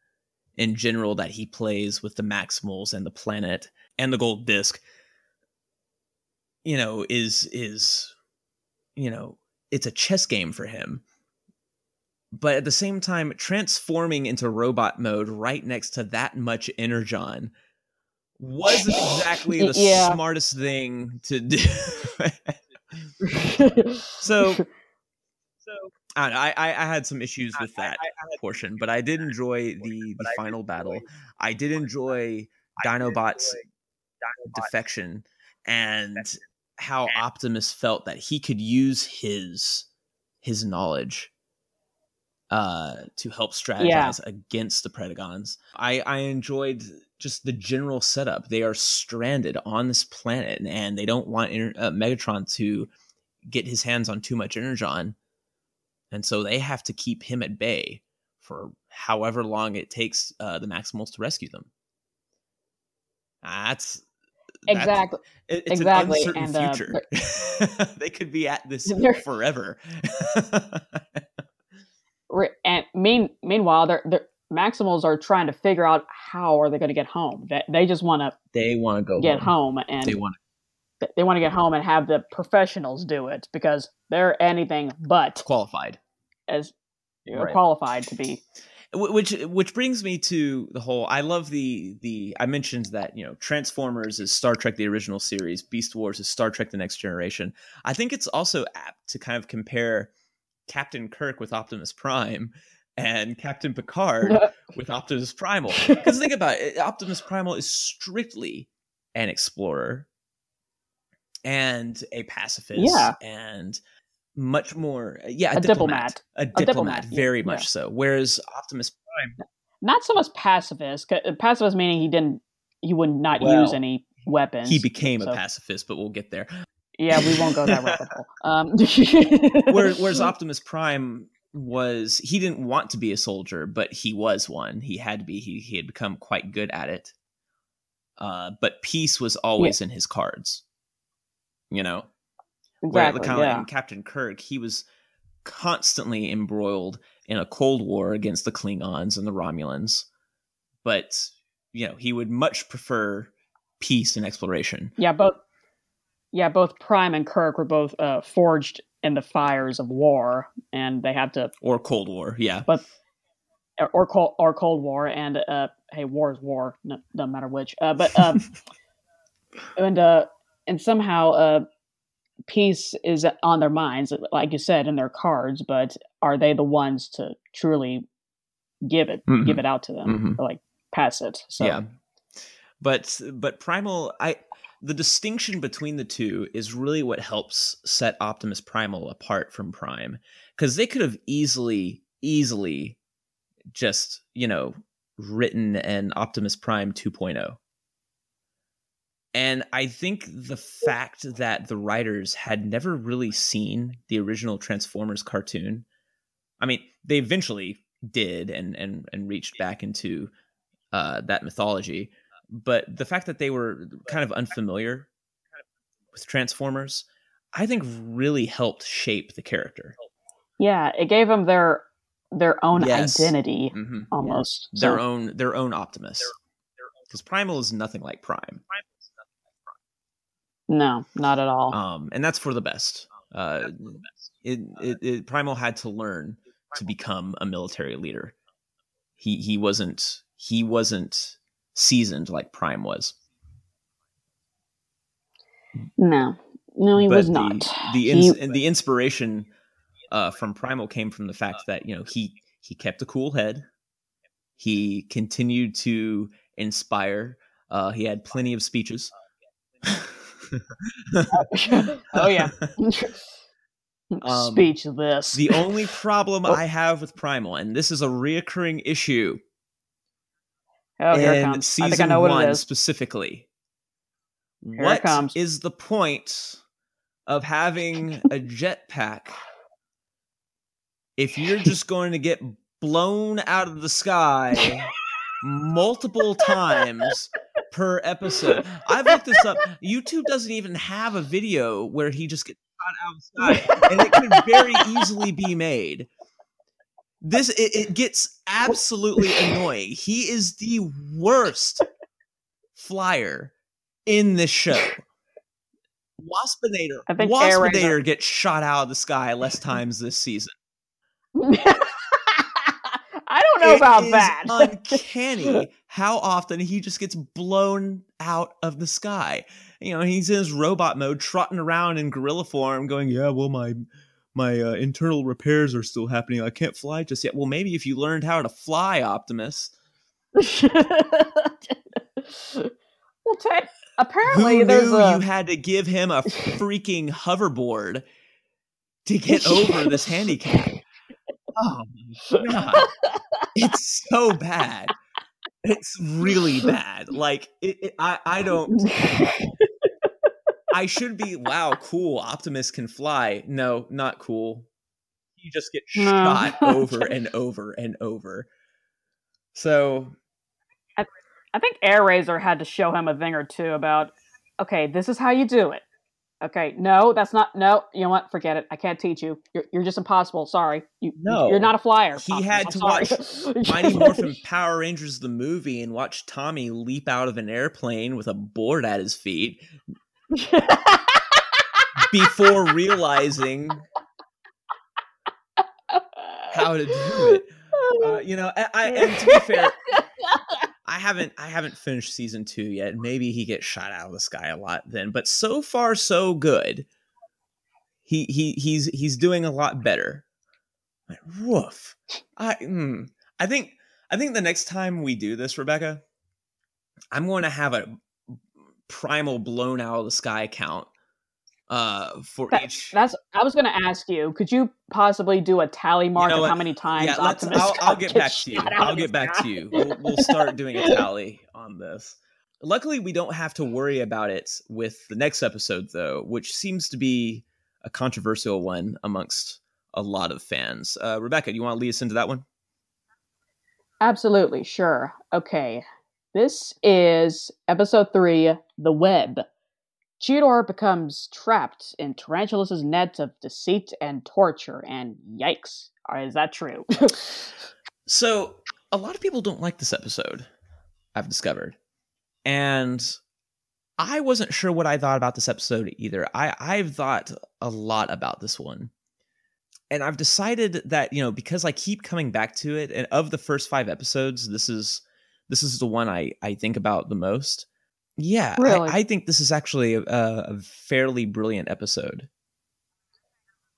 Speaker 3: in general that he plays with the Maximals and the planet and the gold disc. You know, is is you know it's a chess game for him. But at the same time, transforming into robot mode right next to that much energon wasn't exactly the
Speaker 4: Yeah.
Speaker 3: smartest thing to do. so, so I, don't know, I I I had some issues with that portion, but I did enjoy the the final battle. I did enjoy Dinobot's defection and how Optimus felt that he could use his his knowledge uh to help strategize against the Predacons. I I enjoyed just the general setup. They are stranded on this planet and they don't want uh, Megatron to get his hands on too much energon. And so they have to keep him at bay for however long it takes uh, the Maximals to rescue them. That's that's-
Speaker 4: exactly.
Speaker 3: it- it's
Speaker 4: Exactly,
Speaker 3: an uncertain
Speaker 4: and, uh,
Speaker 3: future. they could be at this forever.
Speaker 4: And mean, meanwhile, they're, they're Maximals are trying to figure out how are they going to get home. They, they just want to
Speaker 3: they want to go
Speaker 4: get home, and
Speaker 3: They want
Speaker 4: they want to get home and have the professionals do it because they're anything but
Speaker 3: qualified.
Speaker 4: as you know,
Speaker 3: Right.
Speaker 4: qualified to be.
Speaker 3: Which which brings me to the whole i love the the i mentioned that you know transformers is star trek the original series beast wars is star trek the next generation i think it's also apt to kind of compare captain kirk with optimus prime and captain picard with optimus primal because think about it optimus primal is strictly an explorer and a pacifist
Speaker 4: Yeah.
Speaker 3: and much more yeah a,
Speaker 4: A
Speaker 3: diplomat, a diplomat,
Speaker 4: diplomat, yeah,
Speaker 3: very
Speaker 4: yeah.
Speaker 3: much so whereas optimus prime
Speaker 4: Not so much pacifist Pacifist meaning he didn't, he would not
Speaker 3: Well,
Speaker 4: use any weapons.
Speaker 3: he became
Speaker 4: so-
Speaker 3: a pacifist but we'll get there
Speaker 4: Yeah, we won't go that rabbit hole. Um,
Speaker 3: whereas, whereas optimus prime was he didn't want to be a soldier but he was one he had to be he, he had become quite good at it uh, but peace was always in his cards you know Where kind of
Speaker 4: Yeah.
Speaker 3: like Captain Kirk, he was constantly embroiled in a cold war against the Klingons and the Romulans, but you know he would much prefer peace and exploration.
Speaker 4: Yeah, both. Yeah, both Prime and Kirk were both uh, forged in the fires of war, and they have to,
Speaker 3: Or Cold War, yeah.
Speaker 4: but or cold, or Cold War, and uh, hey, war is war, no, doesn't matter which. Uh, but um, and uh, and somehow uh, peace is on their minds, like you said, in their cards. But are they the ones to truly give it,
Speaker 3: Mhm.
Speaker 4: give it out to them,
Speaker 3: Mhm.
Speaker 4: or like pass it? So
Speaker 3: Yeah. But but Primal I the distinction between the two is really what helps set Optimus Primal apart from Prime cuz they could have easily easily just, you know, written an Optimus Prime 2.0. And I think the fact that the writers had never really seen the original Transformers cartoon I mean, they eventually did and and and reached back into uh, that mythology, but the fact that they were kind of unfamiliar with Transformers, I think really helped shape the character.
Speaker 4: Yeah, it gave them their their own
Speaker 3: Yes.
Speaker 4: identity
Speaker 3: Mhm.
Speaker 4: almost.
Speaker 3: Their
Speaker 4: So-
Speaker 3: own their own Optimus. Because Primal is nothing like Prime.
Speaker 4: No, not at all.
Speaker 3: um, and that's for the best. Uh, it, it, it Primal had to learn to become a military leader. He he wasn't he wasn't seasoned like Prime was.
Speaker 4: no, no, he
Speaker 3: but
Speaker 4: was
Speaker 3: the,
Speaker 4: not.
Speaker 3: The
Speaker 4: He-
Speaker 3: ins- and the inspiration uh, from Primal came from the fact that you know he he kept a cool head. He continued to inspire. Uh, he had plenty of speeches.
Speaker 4: oh yeah.
Speaker 3: Um,
Speaker 4: Speech this.
Speaker 3: The only problem
Speaker 4: Oh.
Speaker 3: I have with Primal, and this is a reoccurring issue
Speaker 4: oh, here it
Speaker 3: in
Speaker 4: comes. I
Speaker 3: season
Speaker 4: think I know what
Speaker 3: one
Speaker 4: it is.
Speaker 3: specifically.
Speaker 4: it
Speaker 3: What
Speaker 4: comes.
Speaker 3: is the point of having a jetpack if you're just going to get blown out of the sky multiple times per episode? I've looked this up. YouTube doesn't even have a video where he just gets shot out of the sky, and it could very easily be made. This it, it gets absolutely annoying. He is the worst flyer in this show. Waspinator.
Speaker 4: I think
Speaker 3: Waspinator gets shot out of the sky less times this season.
Speaker 4: I don't know
Speaker 3: It
Speaker 4: about
Speaker 3: is
Speaker 4: that.
Speaker 3: uncanny how often he just gets blown out of the sky. You know, he's in his robot mode, trotting around in gorilla form, going, "Yeah, well, my my uh, internal repairs are still happening. I can't fly just yet." Well, maybe if you learned how to fly, Optimus.
Speaker 4: well, Ted, apparently
Speaker 3: Who
Speaker 4: there's
Speaker 3: knew
Speaker 4: a
Speaker 3: you had to give him a freaking hoverboard to get over this handicap? Oh my god, it's so bad. It's really bad. Like it, it, I, I don't. I should be wow, cool. Optimus can fly. No, not cool. You just get
Speaker 4: No.
Speaker 3: shot over and over and over. So
Speaker 4: I think Airazor had to show him a thing or two about, okay, this is how you do it. Okay, no, that's not. No, you know what? Forget it. I can't teach you. You're, you're just impossible. Sorry. You,
Speaker 3: No.
Speaker 4: you're not a flyer.
Speaker 3: He had
Speaker 4: I'm
Speaker 3: to
Speaker 4: sorry.
Speaker 3: watch Mighty Morphin Power Rangers the movie and watch Tommy leap out of an airplane with a board at his feet before realizing how to do it. Uh, you know, I, I, and to be fair, I haven't I haven't finished season two yet. Maybe he gets shot out of the sky a lot then, but so far so good. He he he's he's doing a lot better. Like, woof. I mm, I think I think the next time we do this, Rebecca, I'm going to have a primal blown out of the sky count uh for
Speaker 4: That-
Speaker 3: each
Speaker 4: That's. I was going to ask you. Could you possibly do a tally mark
Speaker 3: know
Speaker 4: of how many times
Speaker 3: yeah,
Speaker 4: Optimus?
Speaker 3: I'll, I'll get back to you. I'll get back
Speaker 4: sky?
Speaker 3: to you. We'll, we'll start doing a tally on this. Luckily, we don't have to worry about it with the next episode, though, which seems to be a controversial one amongst a lot of fans. Uh, Rebecca, do you want to lead us into that one?
Speaker 4: Absolutely, sure. Okay. This is episode three The Web. Cheetor becomes trapped in Tarantulas' net of deceit and torture, and yikes. Is that true?
Speaker 3: So, a lot of people don't like this episode, I've discovered. And I wasn't sure what I thought about this episode either. I, I've thought a lot about this one. And I've decided that, you know, because I keep coming back to it, and of the first five episodes, this is this is the one I, I think about the most. Yeah, I-
Speaker 4: Really?
Speaker 3: I, think this is actually a, a fairly brilliant episode.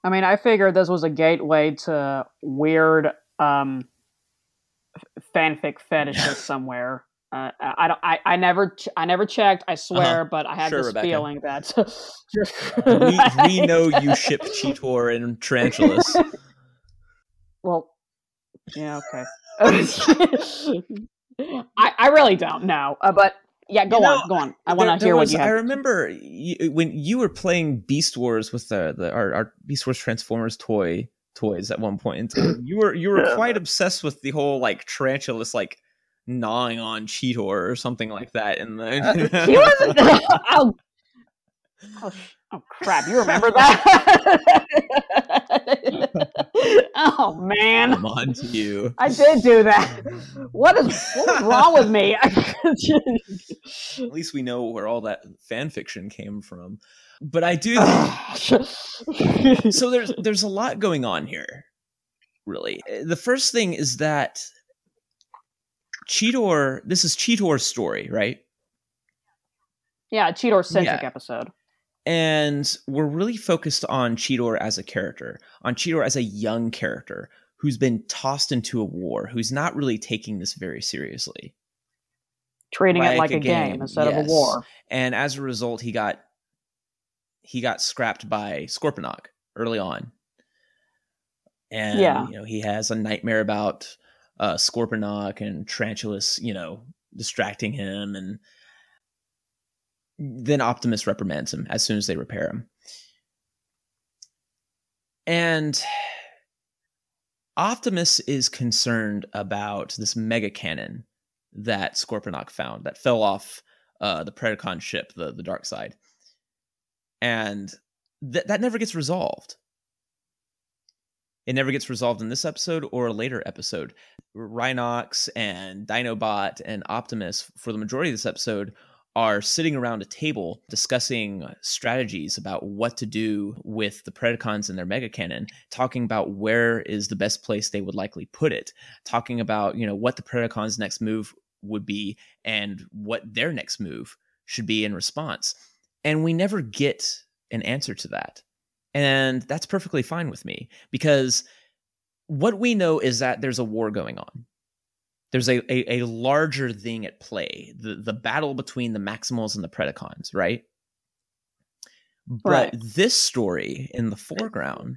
Speaker 4: I mean, I figured this was a gateway to weird um, fanfic fetishes somewhere. Uh, I I don't. I, I never. Ch- I never checked. I swear, but I
Speaker 3: Uh-huh. Sure,
Speaker 4: this
Speaker 3: Rebecca.
Speaker 4: feeling that
Speaker 3: We, we know you ship Cheetor and Tarantulas.
Speaker 4: Well, yeah, okay. I I really don't know, uh, but yeah, go
Speaker 3: You know,
Speaker 4: on, go on. I want to
Speaker 3: there
Speaker 4: hear what
Speaker 3: was-
Speaker 4: you
Speaker 3: I remember you, when you were playing Beast Wars with the, the our, our Beast Wars Transformers toy toys at one point in time. You were you were quite obsessed with the whole like tarantulas like gnawing on Cheetor or something like that in the
Speaker 4: he wasn't. oh, oh, sh- oh, crap! You remember that? oh man,
Speaker 3: Come on to you.
Speaker 4: I did do that. What is what wrong with me?
Speaker 3: At least we know where all that fan fiction came from. But I do so there's there's a lot going on here. Really. Eh, the first thing is that Cheetor this is Cheetor's story, right?
Speaker 4: yeah, Cheetor centric
Speaker 3: Yeah.
Speaker 4: episode.
Speaker 3: And we're really focused on Cheetor as a character, on Cheetor as a young character who's been tossed into a war, who's not really taking this very seriously.
Speaker 4: Treating it
Speaker 3: Like
Speaker 4: like
Speaker 3: a
Speaker 4: game,
Speaker 3: game,
Speaker 4: instead of a war.
Speaker 3: And as a result, he got he got scrapped by Scorponok early on. And
Speaker 4: Yeah.
Speaker 3: you know, he has a nightmare about uh Scorponok and Tarantulas, you know, distracting him and then Optimus reprimands him as soon as they repair him. And Optimus is concerned about this mega cannon that Scorponok found that fell off uh, the Predacon ship, the the Darksyde, and th- that never gets resolved. It never gets resolved in this episode or a later episode. Rhinox and Dinobot and Optimus, for the majority of this episode, are sitting around a table discussing strategies about what to do with the Predacons and their mega cannon, talking about where is the best place they would likely put it, talking about, you know, what the Predacons' next move would be and what their next move should be in response. And we never get an answer to that. And that's perfectly fine with me because what we know is that there's a war going on. There's a, a, a larger thing at play, the, the battle between the Maximals and the Predacons, right? But
Speaker 4: Right.
Speaker 3: this story in the foreground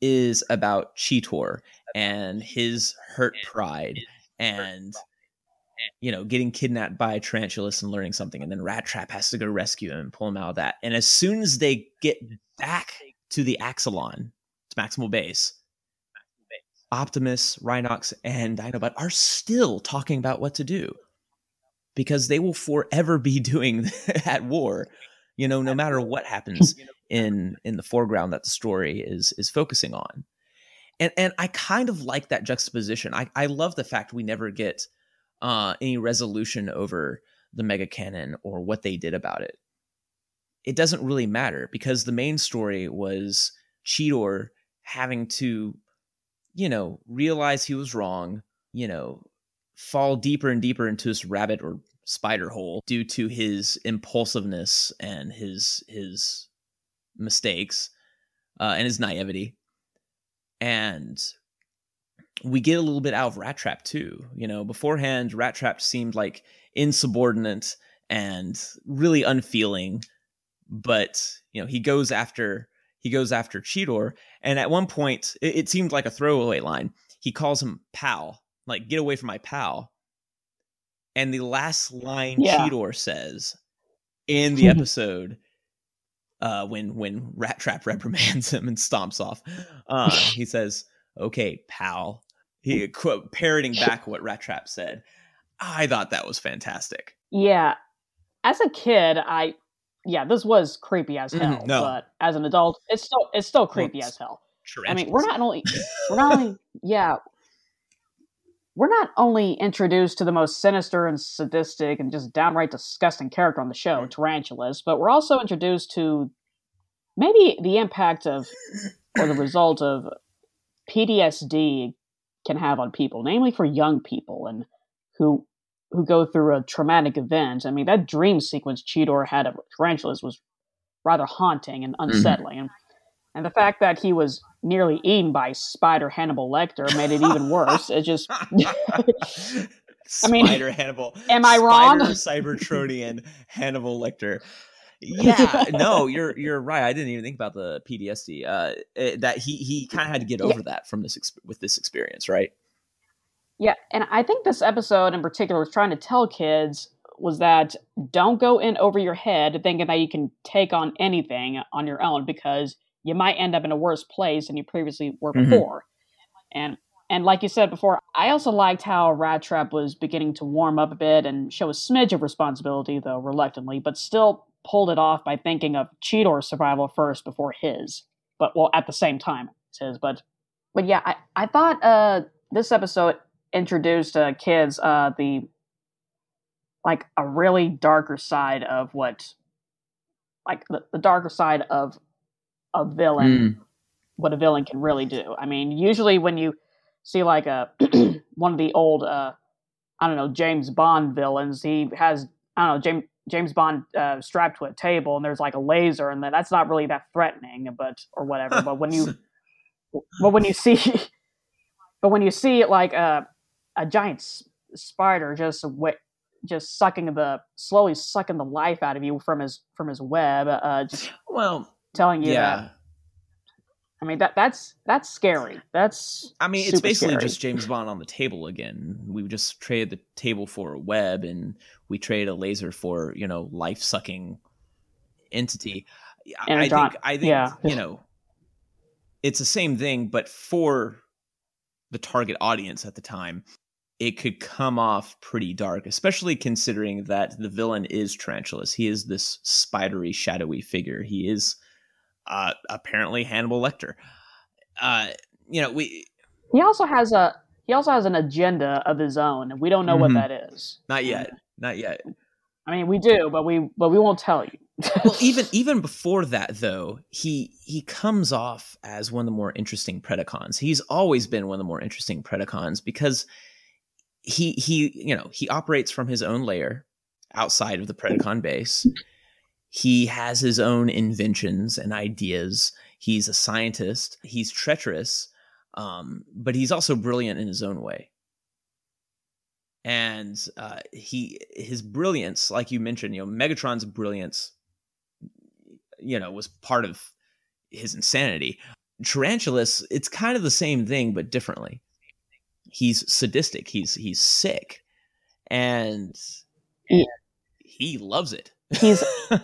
Speaker 3: is about Cheetor and his hurt pride and you know getting kidnapped by Tarantulas and learning something and then Rattrap has to go rescue him and pull him out of that. And as soon as they get back to the Axalon, its maximal base, Optimus, Rhinox, and Dinobot are still talking about what to do because they will forever be doing at war. You know, no matter what happens in in the foreground that the story is is focusing on, and and I kind of like that juxtaposition. I I love the fact we never get uh, any resolution over the mega cannon or what they did about it. It doesn't really matter because the main story was Cheetor having to you know, realize he was wrong, you know, fall deeper and deeper into this rabbit or spider hole due to his impulsiveness and his his mistakes uh, and his naivety. And we get a little bit out of Rattrap too. You know, beforehand, Rattrap seemed like insubordinate and really unfeeling, but you know, he goes after he goes after Cheetor, and at one point, it, it seemed like a throwaway line. He calls him pal, like "Get away from my pal." And the last line
Speaker 4: Yeah.
Speaker 3: Cheetor says in the episode, uh, when when Rattrap reprimands him and stomps off, uh, he says, "Okay, pal." He quote parroting back what Rattrap said. I thought that was fantastic.
Speaker 4: Yeah. As a kid, I yeah, this was creepy as
Speaker 3: Mhm,
Speaker 4: hell.
Speaker 3: no.
Speaker 4: But as an adult, it's still it's still creepy
Speaker 3: it's-
Speaker 4: as hell. I mean, we're not only we're not only yeah, we're not only introduced to the most sinister and sadistic and just downright disgusting character on the show. Tarantulas, but we're also introduced to maybe the impact of or the result of PTSD can have on people, namely for young people and who who go through a traumatic event. I mean, that dream sequence Cheetor had of tarantulas was rather haunting and unsettling. And, and the fact that he was nearly eaten by Spider Hannibal Lecter made it even worse. It just I mean,
Speaker 3: Spider Hannibal.
Speaker 4: am I wrong?
Speaker 3: Cybertronian Hannibal Lecter. Yeah, no, you're you're right. I didn't even think about the PTSD. Uh, that he he kind of had to get over that from this exp- with this experience, right?
Speaker 4: Yeah, and I think this episode in particular was trying to tell kids was that don't go in over your head thinking that you can take on anything on your own because you might end up in a worse place than you previously were
Speaker 3: Mhm.
Speaker 4: before. And and like you said before, I also liked how Rattrap was beginning to warm up a bit and show a smidge of responsibility, though reluctantly, but still pulled it off by thinking of Cheetor's survival first before his. But well, at the same time, it's his. But but yeah, I I thought uh this episode introduced uh, kids uh the like a really darker side of what like the, the darker side of a villain
Speaker 3: Mm.
Speaker 4: what a villain can really do i mean usually when you see like a one of the old uh i don't know james bond villains he has i don't know james james bond uh, strapped to a table and there's like a laser and that's not really that threatening but or whatever but when you but when you see but when you see like a a giant s- spider just wa- just sucking the slowly sucking the life out of you from his from his web uh just
Speaker 3: Well,
Speaker 4: telling you
Speaker 3: yeah.
Speaker 4: that i mean that that's that's scary that's
Speaker 3: I mean, it's basically
Speaker 4: scary.
Speaker 3: just James Bond on the table again. We just traded the table for a web, and we traded a laser for you know life sucking entity. I-
Speaker 4: And
Speaker 3: I think I think
Speaker 4: yeah.
Speaker 3: you know it's the same thing, but for the target audience at the time, it could come off pretty dark, especially considering that the villain is Tarantulas. He is this spidery, shadowy figure. He is uh, apparently Hannibal Lecter. Uh, you know, we
Speaker 4: he also has a he also has an agenda of his own and we don't know
Speaker 3: Mhm.
Speaker 4: what that is
Speaker 3: not yet, not yet.
Speaker 4: i mean we do but we but we won't tell you
Speaker 3: well even even before that though he he comes off as one of the more interesting predacons he's always been one of the more interesting predacons because he he you know he operates from his own layer outside of the predacon base. He has his own inventions and ideas. He's a scientist. He's treacherous um, but he's also brilliant in his own way. And uh, he his brilliance like you mentioned you know megatron's brilliance you know was part of his insanity. Tarantulas it's kind of the same thing but differently he's sadistic he's he's sick and
Speaker 4: Yeah.
Speaker 3: he loves it
Speaker 4: he's he-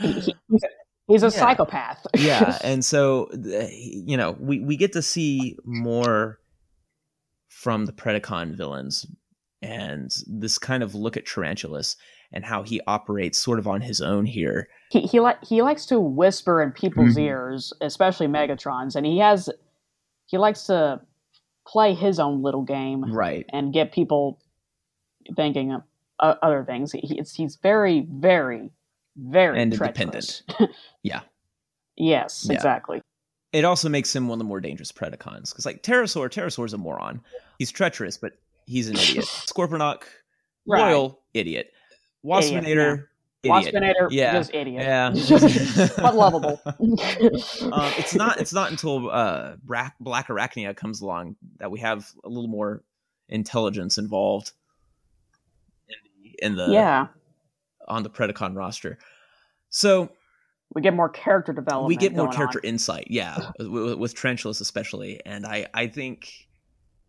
Speaker 4: he's, he's a
Speaker 3: Yeah.
Speaker 4: psychopath
Speaker 3: yeah and so you know we we get to see more from the predacon villains and this kind of look at tarantulas and how he operates sort of on his own here
Speaker 4: he he, li- he likes to whisper in people's
Speaker 3: Mhm.
Speaker 4: ears especially megatron's and he has he likes to play his own little game
Speaker 3: right
Speaker 4: and get people thinking of uh, other things he, he's very very very
Speaker 3: And independent. Yeah.
Speaker 4: yes
Speaker 3: Yeah.
Speaker 4: exactly
Speaker 3: it also makes him one of the more dangerous predacons because like Terrorsaur Terrorsaur's a moron he's treacherous but he's an idiot scorponok
Speaker 4: Right.
Speaker 3: royal idiot waspinator idiot
Speaker 4: Waspinator,
Speaker 3: Yeah.
Speaker 4: just idiot.
Speaker 3: Yeah.
Speaker 4: but lovable.
Speaker 3: um, it's not it's not until uh, Black, Blackarachnia comes along that we have a little more intelligence involved in the, in the
Speaker 4: yeah,
Speaker 3: on the Predacon roster. So
Speaker 4: we get more character development.
Speaker 3: we get more character
Speaker 4: on.
Speaker 3: insight, yeah, with, with Tarantulas especially, and I I think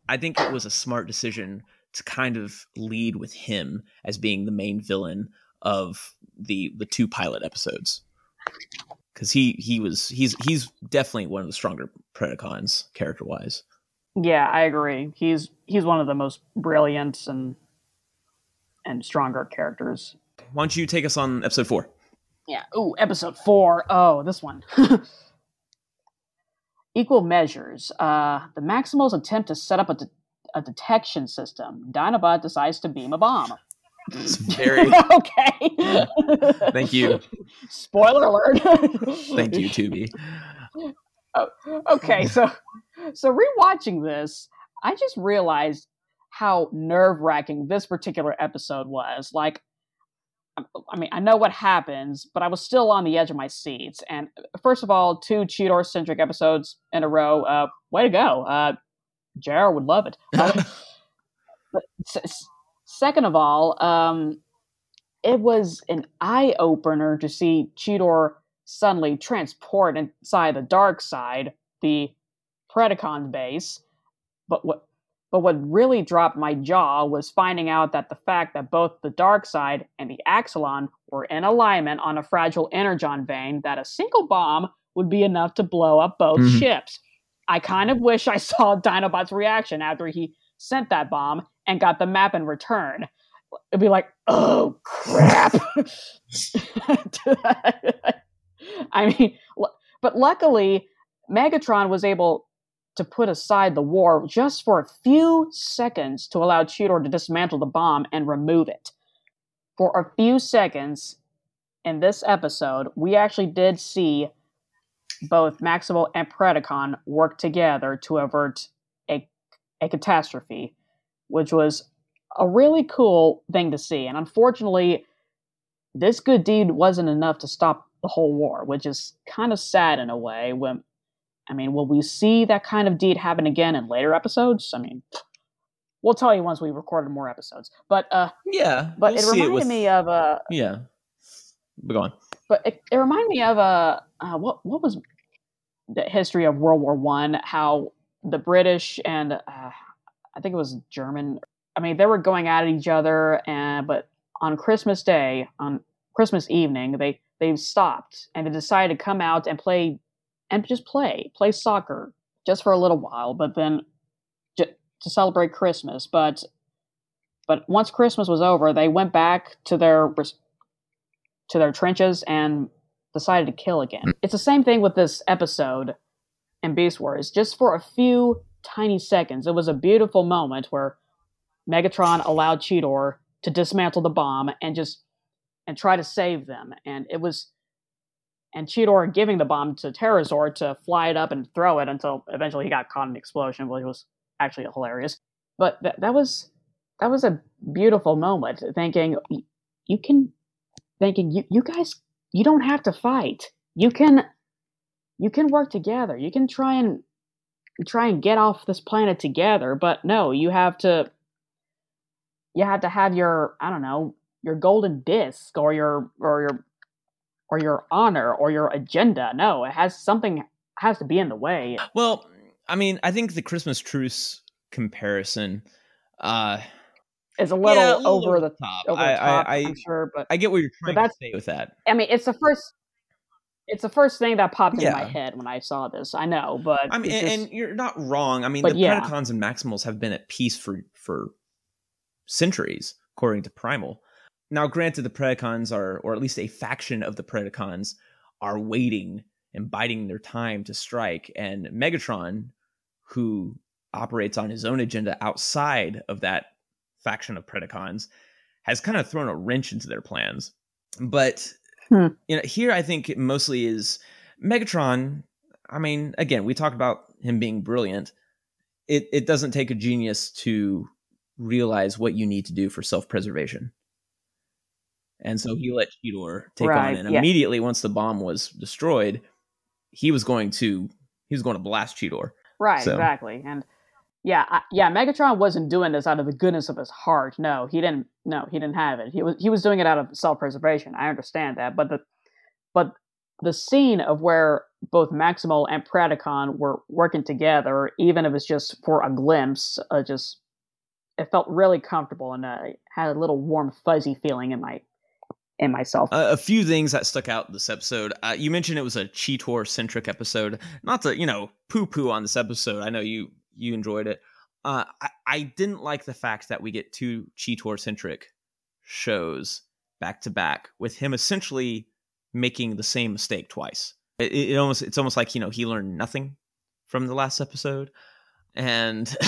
Speaker 3: I think it was a smart decision to kind of lead with him as being the main villain of the the two pilot episodes because he he was he's he's definitely one of the stronger Predacons character wise.
Speaker 4: Yeah, I agree. He's he's one of the most brilliant and and stronger characters.
Speaker 3: Why don't you take us on episode four?
Speaker 4: Yeah. Ooh, episode four. Oh, this one. Equal measures. Uh, the Maximals attempt to set up a, de- a detection system. Dinobot decides to beam a bomb.
Speaker 3: It's very
Speaker 4: okay.
Speaker 3: thank you,
Speaker 4: Spoiler alert.
Speaker 3: thank you, Tubi.
Speaker 4: okay, so so rewatching this, I just realized how nerve wracking this particular episode was. Like, I- mean, I know what happens, but I was still on the edge of my seats. And first of all, two Cheetor centric episodes in a row. Uh, way to go. Uh, would love it. Uh, but s- s- second of all, um, it was an eye opener to see Cheetor suddenly transport inside the Darksyde, the Predacon base. But what but what really dropped my jaw was finding out that the fact that both the Darksyde and the Axalon were in alignment on a fragile energon vein that a single bomb would be enough to blow up both
Speaker 3: Mhm.
Speaker 4: ships. I kind of wish I saw Dinobot's reaction after he sent that bomb and got the map in return. It'd be like, oh crap. I mean, but luckily, Megatron was able to put aside the war just for a few seconds to allow Cheetor to dismantle the bomb and remove it. For a few seconds in this episode, we actually did see both Maximal and Predacon work together to avert a catastrophe, which was a really cool thing to see. And unfortunately, this good deed wasn't enough to stop the whole war, which is kind of sad in a way. When I mean, will we see that kind of deed happen again in later episodes? I mean, we'll tell you once we recorded more episodes. But uh,
Speaker 3: Yeah,
Speaker 4: but
Speaker 3: we'll
Speaker 4: it reminded
Speaker 3: with-
Speaker 4: me of uh,
Speaker 3: Yeah, but go on.
Speaker 4: but it, it reminded me of uh, uh what what was the history of World War One? How the British and uh, I think it was German. I mean, they were going at each other, and but on Christmas Day, on Christmas evening, they they stopped and they decided to come out and play and just play play soccer just for a little while, but then j- to celebrate Christmas. But but once Christmas was over, they went back to their to their trenches and decided to kill again. It's the same thing with this episode in Beast Wars. Just for a few tiny seconds, it was a beautiful moment where Megatron allowed Cheetor to dismantle the bomb and just and try to save them. And it was and Cheetor giving the bomb to Terrorsaur to fly it up and throw it until eventually he got caught in the explosion, which was actually hilarious. But that that was that was a beautiful moment. Thinking you can, thinking you you guys you don't have to fight. You can you can work together. You can try and try and get off this planet together. But no, you have to you have to have your I don't know your golden disc or your or your or your honor or your agenda. No, it has something has to be in the way.
Speaker 3: Well, I mean, I think the Christmas truce comparison, uh,
Speaker 4: It's a little,
Speaker 3: yeah, a little
Speaker 4: over the
Speaker 3: top.
Speaker 4: over
Speaker 3: I,
Speaker 4: the top.
Speaker 3: I, I,
Speaker 4: I'm sure, but
Speaker 3: I get what you're trying to say with that.
Speaker 4: I mean, it's the first. It's the first thing that popped into my head when I saw this. I know, but
Speaker 3: I mean, and,
Speaker 4: just-
Speaker 3: and you're not wrong. I mean, the
Speaker 4: yeah.
Speaker 3: Predacons and Maximals have been at peace for for centuries, according to Primal. Now, granted, the Predacons are, or at least a faction of the Predacons, are waiting and biding their time to strike, and Megatron, who operates on his own agenda outside of that faction of Predacons, has kind of thrown a wrench into their plans. But
Speaker 4: Hmm.
Speaker 3: you know, here I think it mostly is Megatron. I mean, again, we talked about him being brilliant. It it doesn't take a genius to realize what you need to do for self preservation. And so he let Cheetor take
Speaker 4: Right,
Speaker 3: on, and
Speaker 4: yeah.
Speaker 3: immediately once the bomb was destroyed, he was going to he was going to blast Cheetor.
Speaker 4: right,
Speaker 3: so-
Speaker 4: exactly, and yeah, I, yeah. Megatron wasn't doing this out of the goodness of his heart. No, he didn't. No, he didn't have it. He was he was doing it out of self preservation. I understand that, but the but the scene of where both Maximal and Predacon were working together, even if it's just for a glimpse, uh, just it felt really comfortable and uh, had a little warm fuzzy feeling in my in myself.
Speaker 3: Uh, a few things that stuck out this episode. Uh, you mentioned it was a Cheetor centric episode. Not to you know poo poo on this episode. I know you you enjoyed it. Uh, I, I didn't like the fact that we get two Cheetor centric shows back to back with him essentially making the same mistake twice. It, it almost it's almost like you know he learned nothing from the last episode, and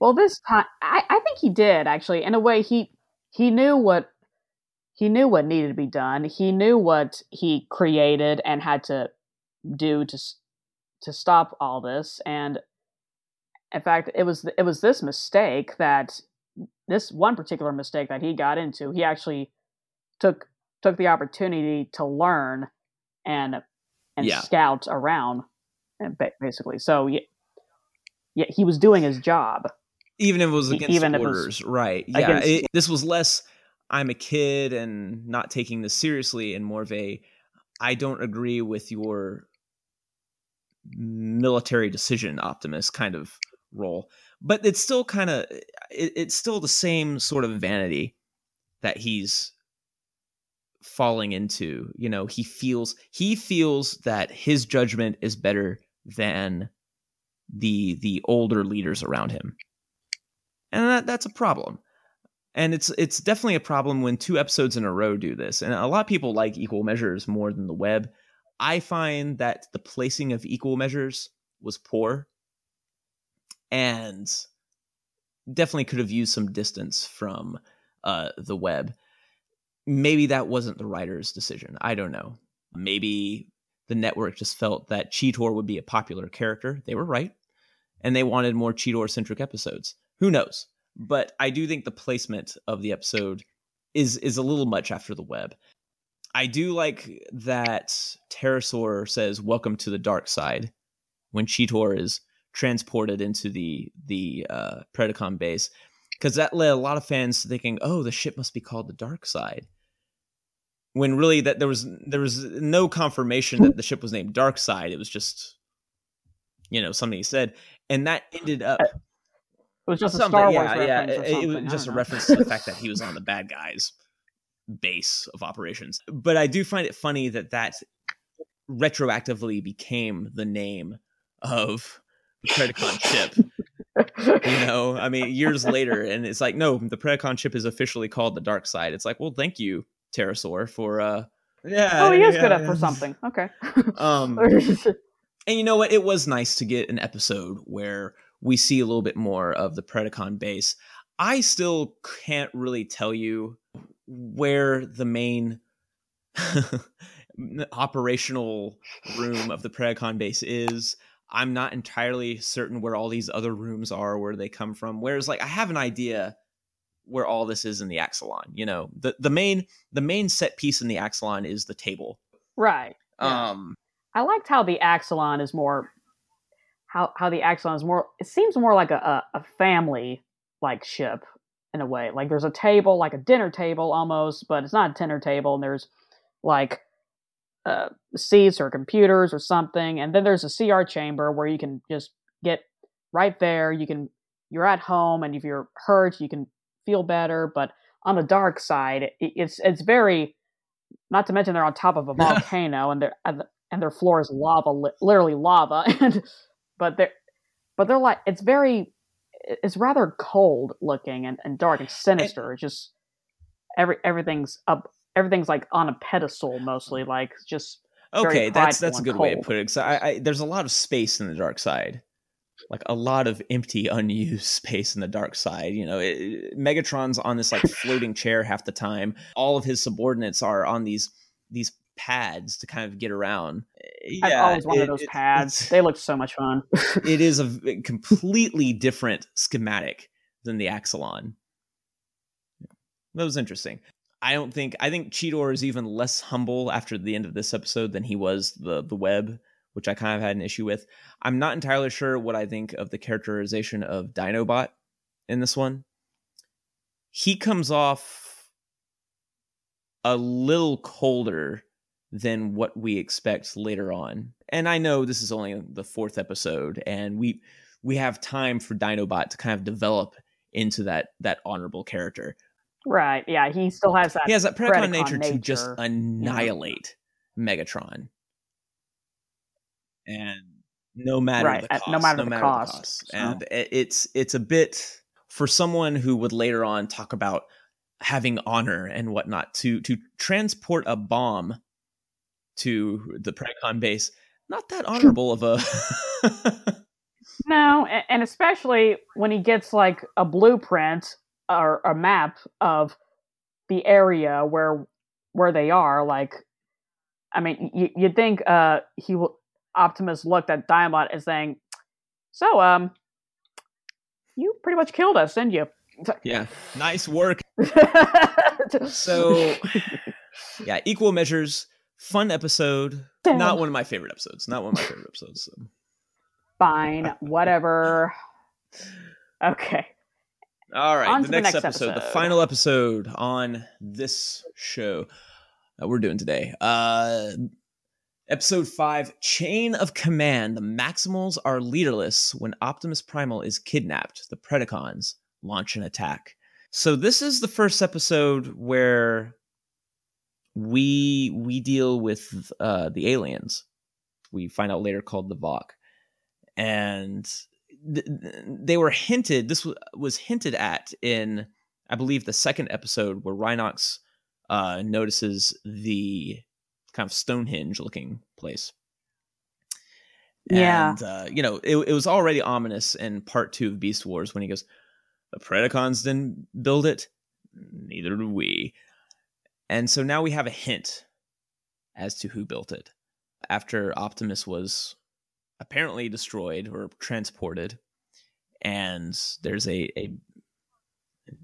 Speaker 4: Well, this time I, I think he did actually. In a way, he he knew what he knew what needed to be done. He knew what he created and had to do to to stop all this. And in fact, it was it was this mistake that this one particular mistake that he got into. He actually took took the opportunity to learn and and
Speaker 3: Yeah.
Speaker 4: scout around, eh, and basically. So yeah, yeah, he was doing his job.
Speaker 3: even if it was against
Speaker 4: even it was
Speaker 3: orders, right? Yeah, it, this was less. I'm a kid and not taking this seriously, and more of a. I don't agree with your military decision, Optimus kind of role, but it's still kind of. It, it's still the same sort of vanity that he's falling into. You know, he feels he feels that his judgment is better than the the older leaders around him. And that that's a problem. And it's it's definitely a problem when two episodes in a row do this. And a lot of people like equal measures more than the web. I find that the placing of equal measures was poor and definitely could have used some distance from uh, the web. Maybe that wasn't the writer's decision. I don't know. Maybe the network just felt that Cheetor would be a popular character. They were right. And they wanted more Cheetor centric episodes. Who knows? But I do think the placement of the episode is is a little much after the web. I do like that Terrorsaur says "Welcome to the dark side" when Cheetor is transported into the the uh, Predacon base, because that led a lot of fans thinking, "Oh, the ship must be called the Dark Side." When really that there was there was no confirmation that the ship was named Dark Side. It was just you know something he said, and that ended up.
Speaker 4: It was just a Star Wars
Speaker 3: yeah, yeah.
Speaker 4: reference. or
Speaker 3: It, was just a
Speaker 4: know.
Speaker 3: reference to the fact that he was on the bad guys' base of operations. But I do find it funny that that retroactively became the name of Predacon chip. You know, I mean, years later, and it's like, no, the Predacon chip is officially called the Dark Side. It's like, well, thank you, Terrorsaur, for uh, yeah.
Speaker 4: oh, he is
Speaker 3: yeah,
Speaker 4: good at
Speaker 3: yeah.
Speaker 4: for something. Okay.
Speaker 3: Um, and you know what? It was nice to get an episode where we see a little bit more of the Predacon base. I still can't really tell you where the main operational room of the Predacon base is. I'm not entirely certain where all these other rooms are, where they come from. Whereas, like, I have an idea where all this is in the Axalon. You know, the the main the main set piece in the Axalon is the table.
Speaker 4: right. Yeah.
Speaker 3: Um,
Speaker 4: I liked how the Axalon is more how how the Axalon is more it seems more like a, a, a family like ship in a way. Like there's a table, like a dinner table almost, but it's not a dinner table, and there's like uh, seats or computers or something, and then there's a CR chamber where you can just get right there. You can you're at home, and if you're hurt, you can feel better. But on the dark side, it's it's very not to mention they're on top of a volcano, and they're and their floor is lava, li- literally lava, and but they're but they're like it's very it's rather cold looking and, and dark and sinister. It's just every everything's up everything's like on a pedestal mostly, like just
Speaker 3: okay that's that's a good way to put it I, I there's a lot of space in the dark side like a lot of empty unused space in the dark side you know it, megatron's on this like floating chair half the time all of his subordinates are on these these pads to kind of get around
Speaker 4: I've
Speaker 3: yeah
Speaker 4: always wanted
Speaker 3: it-
Speaker 4: those pads. They look so much fun.
Speaker 3: it is a completely different schematic than the Axalon. That was interesting. I don't think I think Cheetor is even less humble after the end of this episode than he was the the web, which I kind of had an issue with. I'm not entirely sure what I think of the characterization of Dinobot in this one. He comes off a little colder than what we expect later on. And I know this is only the fourth episode and we we have time for Dinobot to kind of develop into that that honorable character.
Speaker 4: Right? Yeah, he still has that.
Speaker 3: He has that Predacon,
Speaker 4: Predacon
Speaker 3: nature, to just
Speaker 4: nature,
Speaker 3: annihilate Megatron. And no matter
Speaker 4: Right,
Speaker 3: the cost,
Speaker 4: no matter the cost, so.
Speaker 3: And it's it's a bit for someone who would later on talk about having honor and whatnot to to transport a bomb to the Predacon base. Not that honorable of a
Speaker 4: No, and especially when he gets like a blueprint or a map of the area where where they are. Like, I mean, you, you'd think uh, he will. Optimus looked at Diamond and saying, "So, um, you pretty much killed us, didn't you?"
Speaker 3: yeah. Nice work. So yeah, equal measures. Fun episode. Not one of my favorite episodes. Not one of my favorite episodes. So.
Speaker 4: fine, whatever. Okay.
Speaker 3: All right,
Speaker 4: On
Speaker 3: the
Speaker 4: to the
Speaker 3: next,
Speaker 4: next
Speaker 3: episode, the final episode on this show that we're doing today. Uh episode 5, Chain of Command. The Maximals are leaderless when Optimus Primal is kidnapped. The Predacons launch an attack. So this is the first episode where we we deal with uh, the aliens. We find out later called the Vok, and th- they were hinted. This was, was hinted at in, I believe, the second episode where Rhinox uh, notices the kind of Stonehenge looking place.
Speaker 4: Yeah.
Speaker 3: And, uh, you know, it, it was already ominous in part two of Beast Wars when he goes, The Predacons didn't build it, neither do we. And so now we have a hint as to who built it. After Optimus was apparently destroyed or transported, and there's a, a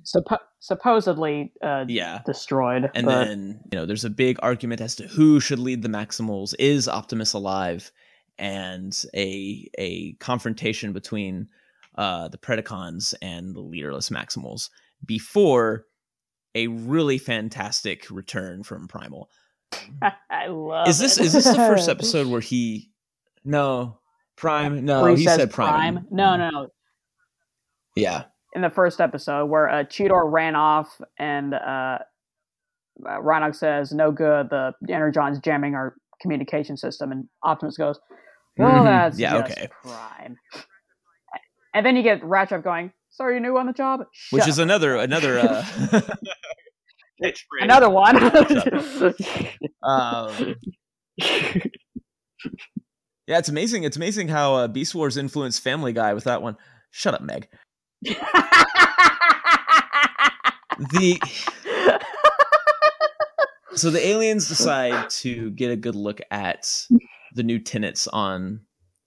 Speaker 4: Suppo- supposedly uh,
Speaker 3: yeah
Speaker 4: destroyed.
Speaker 3: and
Speaker 4: but-
Speaker 3: then you know there's a big argument as to who should lead the maximals is optimus alive and a a confrontation between uh the predacons and the leaderless maximals before a really fantastic return from primal
Speaker 4: I love.
Speaker 3: is this
Speaker 4: it.
Speaker 3: is this the first episode where he no prime no
Speaker 4: Where
Speaker 3: he,
Speaker 4: says
Speaker 3: said prime,
Speaker 4: No, no, no.
Speaker 3: yeah
Speaker 4: In the first episode, where uh, Cheetor ran off and uh, uh, Rhinox says, "No good. The Energon's jamming our communication system," and Optimus goes, "Well,
Speaker 3: Mhm.
Speaker 4: that's
Speaker 3: Yeah,
Speaker 4: just
Speaker 3: okay.
Speaker 4: Prime." And then you get Ratchet going, "So are you new on the job?"
Speaker 3: which
Speaker 4: Shut
Speaker 3: is another another uh catchphrase.
Speaker 4: another one.
Speaker 3: um Yeah, it's amazing. It's amazing how uh, Beast Wars influenced Family Guy with that one. Shut up, Meg. The so the aliens decide to get a good look at the new tenants on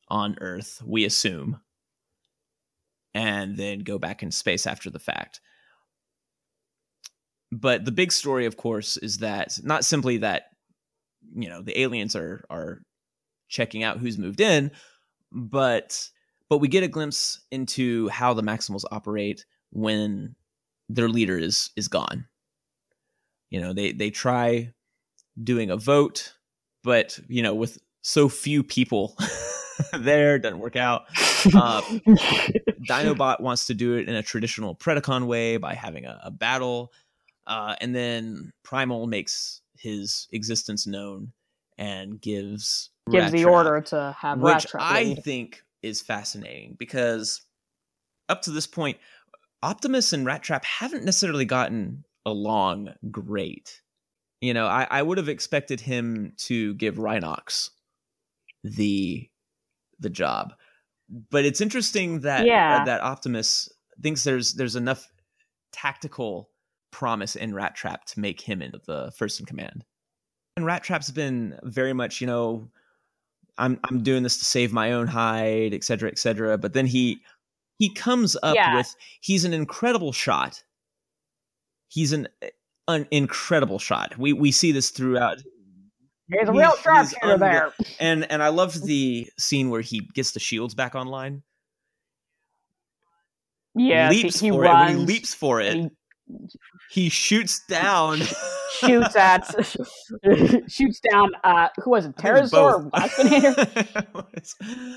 Speaker 3: on Earth. We assume, and then go back in space after the fact. But the big story, of course, is that not simply that you know the aliens are are checking out who's moved in, but but we get a glimpse into how the Maximals operate when their leader is is gone. You know, they they try doing a vote, but you know, with so few people there, doesn't work out. Uh, Dinobot wants to do it in a traditional Predacon way by having a, a battle, uh, and then Primal makes his existence known and gives
Speaker 4: Gives the
Speaker 3: Trap
Speaker 4: order to have Rat
Speaker 3: which
Speaker 4: Trap
Speaker 3: I think is fascinating because up to this point, Optimus and Rattrap haven't necessarily gotten along great. You know, I, I would have expected him to give Rhinox the the job, but it's interesting that uh,
Speaker 4: Yeah.
Speaker 3: that Optimus thinks there's there's enough tactical promise in Rattrap to make him into the first in command. And Rattrap's been very much, you know, I'm I'm doing this to save my own hide, et cetera, et cetera. But then he he comes up
Speaker 4: Yeah.
Speaker 3: with he's an incredible shot. He's an an incredible shot. We we see this throughout,
Speaker 4: There's a real
Speaker 3: he's
Speaker 4: sharpshooter
Speaker 3: unreal.
Speaker 4: there.
Speaker 3: and and I loved the scene where he gets the shields back online.
Speaker 4: Yeah,
Speaker 3: leaps
Speaker 4: he, he
Speaker 3: for
Speaker 4: runs.
Speaker 3: it. When he leaps for it,
Speaker 4: and
Speaker 3: he shoots down.
Speaker 4: shoots at shoots down. Uh, who was it?
Speaker 3: I it was
Speaker 4: Terrorsaur or
Speaker 3: both.
Speaker 4: Waspinator?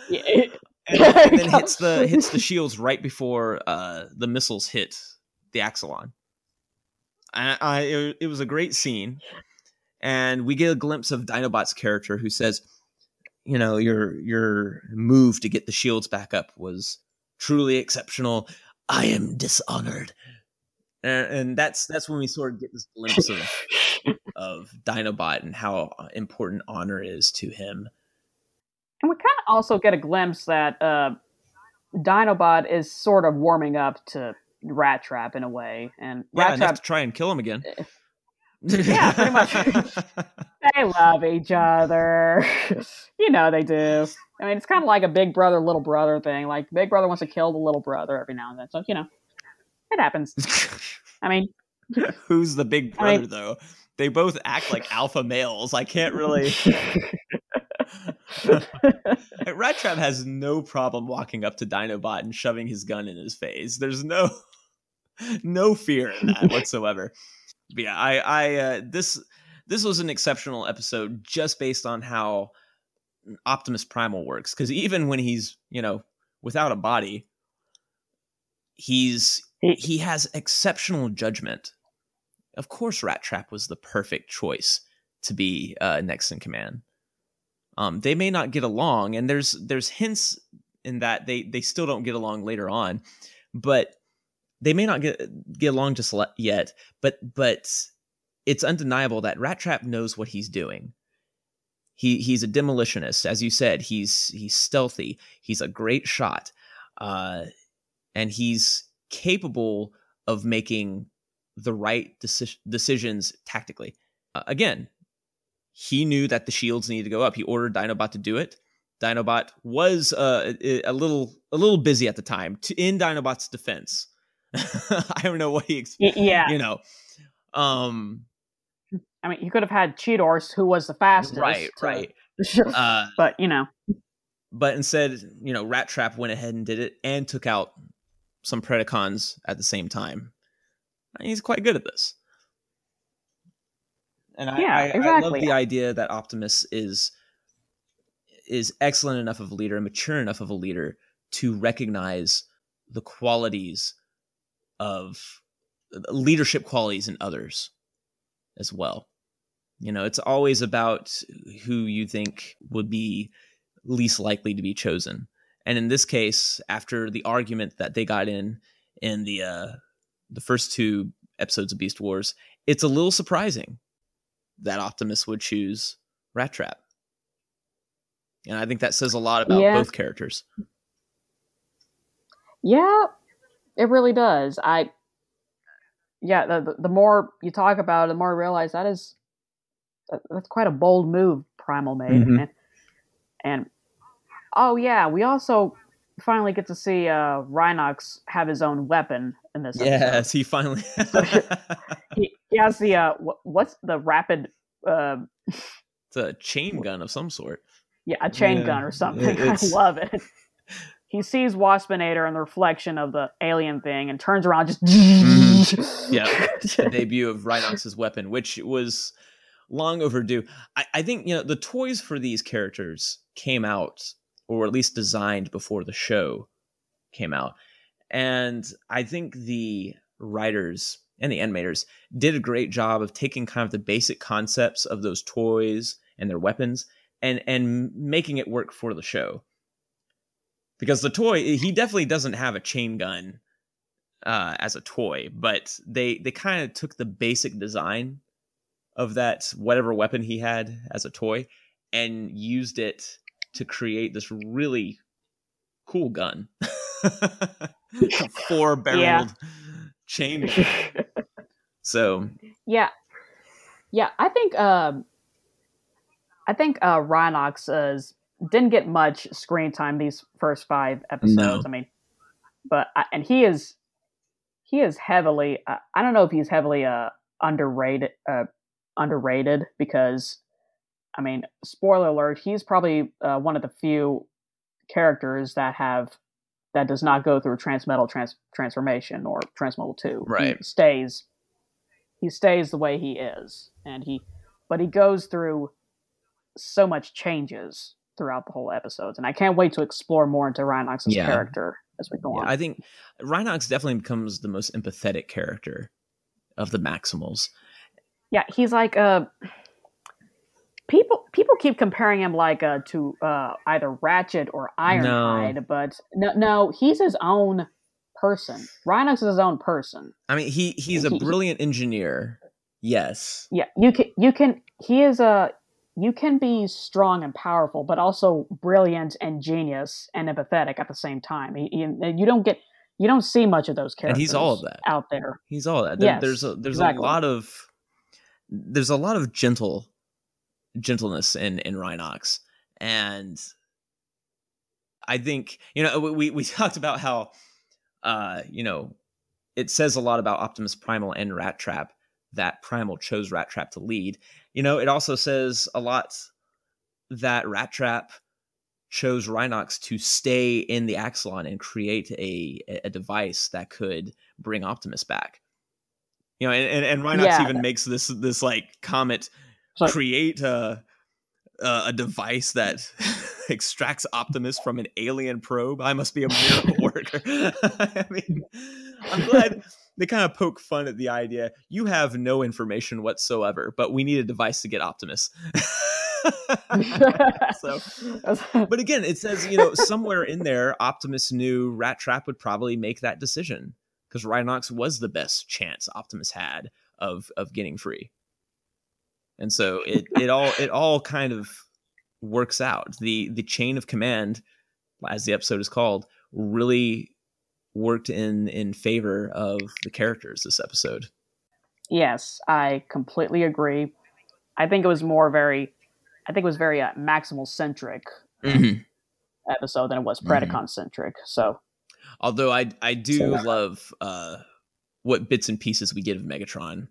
Speaker 4: Yeah, it-
Speaker 3: and, then hits the hits the shields right before uh, the missiles hit the Axalon. I, I it, it was a great scene, and we get a glimpse of Dinobot's character who says, "You know, your your move to get the shields back up was truly exceptional. I am dishonored." And, and that's that's when we sort of get this glimpse of of Dinobot and how important honor is to him.
Speaker 4: And we kind of also get a glimpse that uh, Dinobot is sort of warming up to Rattrap in a way, and
Speaker 3: Yeah,
Speaker 4: Rattrap
Speaker 3: to try and kill him again.
Speaker 4: Yeah, pretty much. they love each other. you know they do. I mean, it's kind of like a big brother little brother thing. Like big brother wants to kill the little brother every now and then. So you know, it happens. I mean,
Speaker 3: Who's the big
Speaker 4: I
Speaker 3: brother
Speaker 4: mean-
Speaker 3: though? They both act like alpha males. I can't really. Rattrap has no problem walking up to Dinobot and shoving his gun in his face. There's no no fear in that whatsoever. But yeah, I I uh, this this was an exceptional episode just based on how Optimus Primal works because even when he's you know without a body, he's
Speaker 4: He-
Speaker 3: has exceptional judgment. Of course, Rattrap was the perfect choice to be uh, next in command. Um, they may not get along, and there's there's hints in that they they still don't get along later on, but they may not get get along just yet. But but it's undeniable that Rattrap knows what he's doing. He he's a demolitionist, as you said. He's he's stealthy. He's a great shot, uh, and he's capable of making the right deci- decisions tactically. Uh, again, he knew that the shields needed to go up. He ordered Dinobot to do it. Dinobot was uh, a little a little busy at the time. To, in Dinobot's defense, I don't know what he expected.
Speaker 4: Yeah,
Speaker 3: you know, um,
Speaker 4: I mean, he could have had Cheetor, who was the fastest.
Speaker 3: Right, to, right.
Speaker 4: uh, but you know,
Speaker 3: but instead, you know, Rattrap went ahead and did it and took out some Predacons at the same time. He's quite good at this. And I,
Speaker 4: yeah,
Speaker 3: I,
Speaker 4: exactly.
Speaker 3: I love the idea that Optimus is is excellent enough of a leader and mature enough of a leader to recognize the qualities of leadership qualities in others as well. You know, it's always about who you think would be least likely to be chosen. And in this case, after the argument that they got in in the uh, the first two episodes of Beast Wars, it's a little surprising that Optimus would choose Rattrap. And I think that says a lot about
Speaker 4: yeah.
Speaker 3: both characters.
Speaker 4: Yeah, it really does. I yeah, the the more you talk about it, the more I realize that is that's quite a bold move Primal made.
Speaker 3: Mhm.
Speaker 4: And, and oh yeah, we also finally get to see uh Rhinox have his own weapon in this episode.
Speaker 3: Yes, he finally.
Speaker 4: He, he has the uh wh- what's the rapid uh
Speaker 3: it's a chain gun of some sort.
Speaker 4: yeah, a chain
Speaker 3: Yeah,
Speaker 4: gun or something.
Speaker 3: it-
Speaker 4: I love it. He sees Waspinator in the reflection of the alien thing and turns around just
Speaker 3: Mm-hmm. Yeah. the debut of Rhinox's weapon, which was long overdue. I, I think you know the toys for these characters came out, or at least designed before the show came out, and I think the writers and the animators did a great job of taking kind of the basic concepts of those toys and their weapons and and making it work for the show. Because the toy, he definitely doesn't have a chain gun uh, as a toy, but they they kind of took the basic design of that whatever weapon he had as a toy and used it to create this really cool gun, four barreled chain. So
Speaker 4: Yeah, yeah. I think um, I think uh, Rhinox uh, didn't get much screen time these first five episodes.
Speaker 3: No.
Speaker 4: I mean, but I, and he is he is heavily. Uh, I don't know if he's heavily uh, underrated. Uh, underrated because, I mean, spoiler alert. He's probably uh, one of the few characters that have that does not go through transmetal trans- transformation or transmetal two.
Speaker 3: Right.
Speaker 4: He stays he stays the way he is and he but he goes through so much changes throughout the whole episodes and i can't wait to explore more into rhinox's
Speaker 3: Yeah.
Speaker 4: character as we go
Speaker 3: yeah,
Speaker 4: on
Speaker 3: I think Rhinox definitely becomes the most empathetic character of the Maximals.
Speaker 4: yeah he's like uh people people keep comparing him like uh to uh either ratchet or ironhide but no no he's his own person rhinox is his own person
Speaker 3: I mean, he he's a
Speaker 4: He- he-
Speaker 3: brilliant engineer. Yes.
Speaker 4: yeah you can you can he is a you can be strong and powerful but also brilliant and genius and empathetic at the same time he, he- you don't get you don't see much of those
Speaker 3: And
Speaker 4: characters
Speaker 3: he's all of that.
Speaker 4: out there
Speaker 3: He's all that. There,
Speaker 4: Yes,
Speaker 3: there's a there's
Speaker 4: exactly.
Speaker 3: a lot of there's a lot of gentle gentleness in in Rhinox, and I think you know we we talked about how uh you know it says a lot about Optimus Primal and Rattrap that Primal chose Rattrap to lead. You know, it also says a lot that Rattrap chose Rhinox to stay in the Axalon and create a a device that could bring Optimus back. You know, and and, and Rhinox
Speaker 4: Yeah.
Speaker 3: even makes this this like comment
Speaker 4: So-
Speaker 3: create a a a device that extracts Optimus from an alien probe. I must be a miracle worker. I mean, I'm glad they kind of poke fun at the idea. You have no information whatsoever, but we need a device to get Optimus. so, but again, it says you know somewhere in there, Optimus knew Rattrap would probably make that decision because Rhinox was the best chance Optimus had of of getting free, and so it it all it all kind of works out. the The chain of command, as the episode is called, really worked in in favor of the characters this episode.
Speaker 4: Yes, I completely agree. I think it was more very I think it was very uh, Maximal centric mm-hmm. episode than it was mm-hmm. Predacon centric. So,
Speaker 3: although I I do so, love uh, what bits and pieces we get of Megatron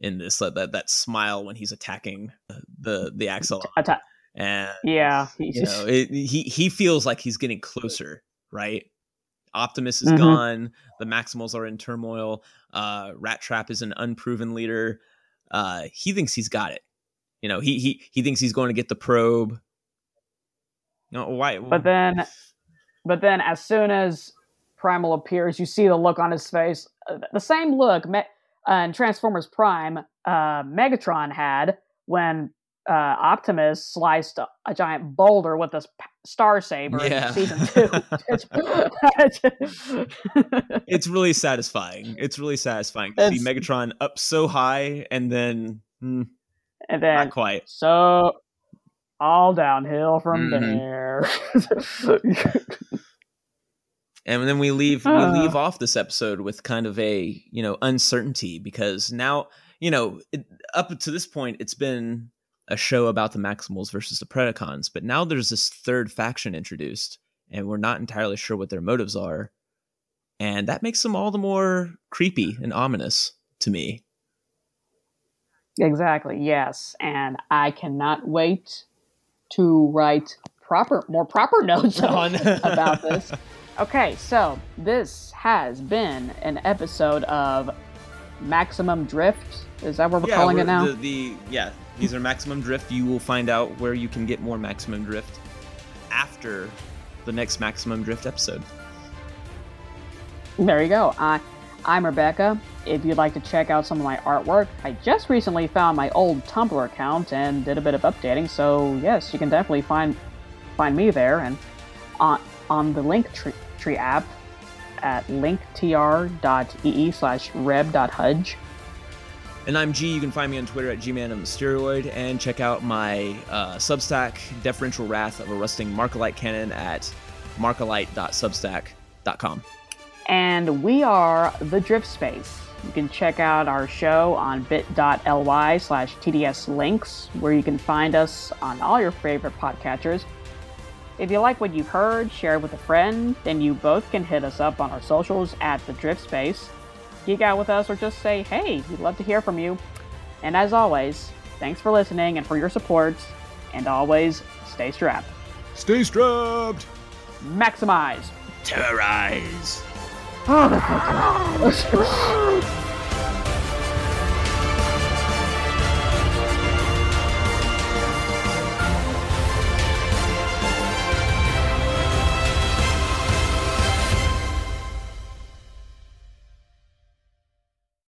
Speaker 3: in this uh, that that smile when he's attacking the the Axel.
Speaker 4: Atta-
Speaker 3: and
Speaker 4: yeah,
Speaker 3: you know, it, he he feels like he's getting closer, right? Optimus is mm-hmm. gone. The Maximals are in turmoil. Uh, Rattrap is an unproven leader. Uh, he thinks he's got it. You know, he he he thinks he's going to get the probe. No, why?
Speaker 4: But then, but then, as soon as Primal appears, you see the look on his face, uh, the same look in Transformers Prime uh, Megatron had when uh, Optimus sliced a, a, giant boulder with a star saber yeah. in season two.
Speaker 3: it's really satisfying. It's really satisfying to it's, see Megatron up so high and then. Hmm,
Speaker 4: and then
Speaker 3: Not quite.
Speaker 4: So all downhill from mm-hmm. there.
Speaker 3: and then we leave we leave off this episode with kind of a you know uncertainty because now you know it, up to this point it's been a show about the Maximals versus the Predacons, but now there's this third faction introduced, and we're not entirely sure what their motives are, and that makes them all the more creepy and ominous to me.
Speaker 4: Exactly. Yes, and I cannot wait to write proper, more proper notes on about this. Okay, so this has been an episode of Maximum Drift. Is that what we're yeah, calling we're, it now?
Speaker 3: The, the yeah, these are Maximum Drift. You will find out where you can get more Maximum Drift after the next Maximum Drift episode.
Speaker 4: There you go. I I'm Rebecca. If you'd like to check out some of my artwork, I just recently found my old Tumblr account and did a bit of updating, so yes, you can definitely find find me there and on on the Linktree app at linktr.ee slash reb.hudge.
Speaker 3: And I'm G. You can find me on Twitter at gman on the steroid and check out my uh, Substack, Deferential Wrath of a Rusting Markalite Cannon at markalite.substack.com
Speaker 4: and we are The Drift Space. You can check out our show on bit.ly slash TDS links, where you can find us on all your favorite podcatchers. If you like what you've heard, share it with a friend, then you both can hit us up on our socials at The Drift Space. Geek out with us or just say, hey, we'd love to hear from you. And as always, thanks for listening and for your support, and always stay strapped.
Speaker 3: Stay strapped!
Speaker 4: Maximize!
Speaker 3: Terrorize!
Speaker 4: Oh,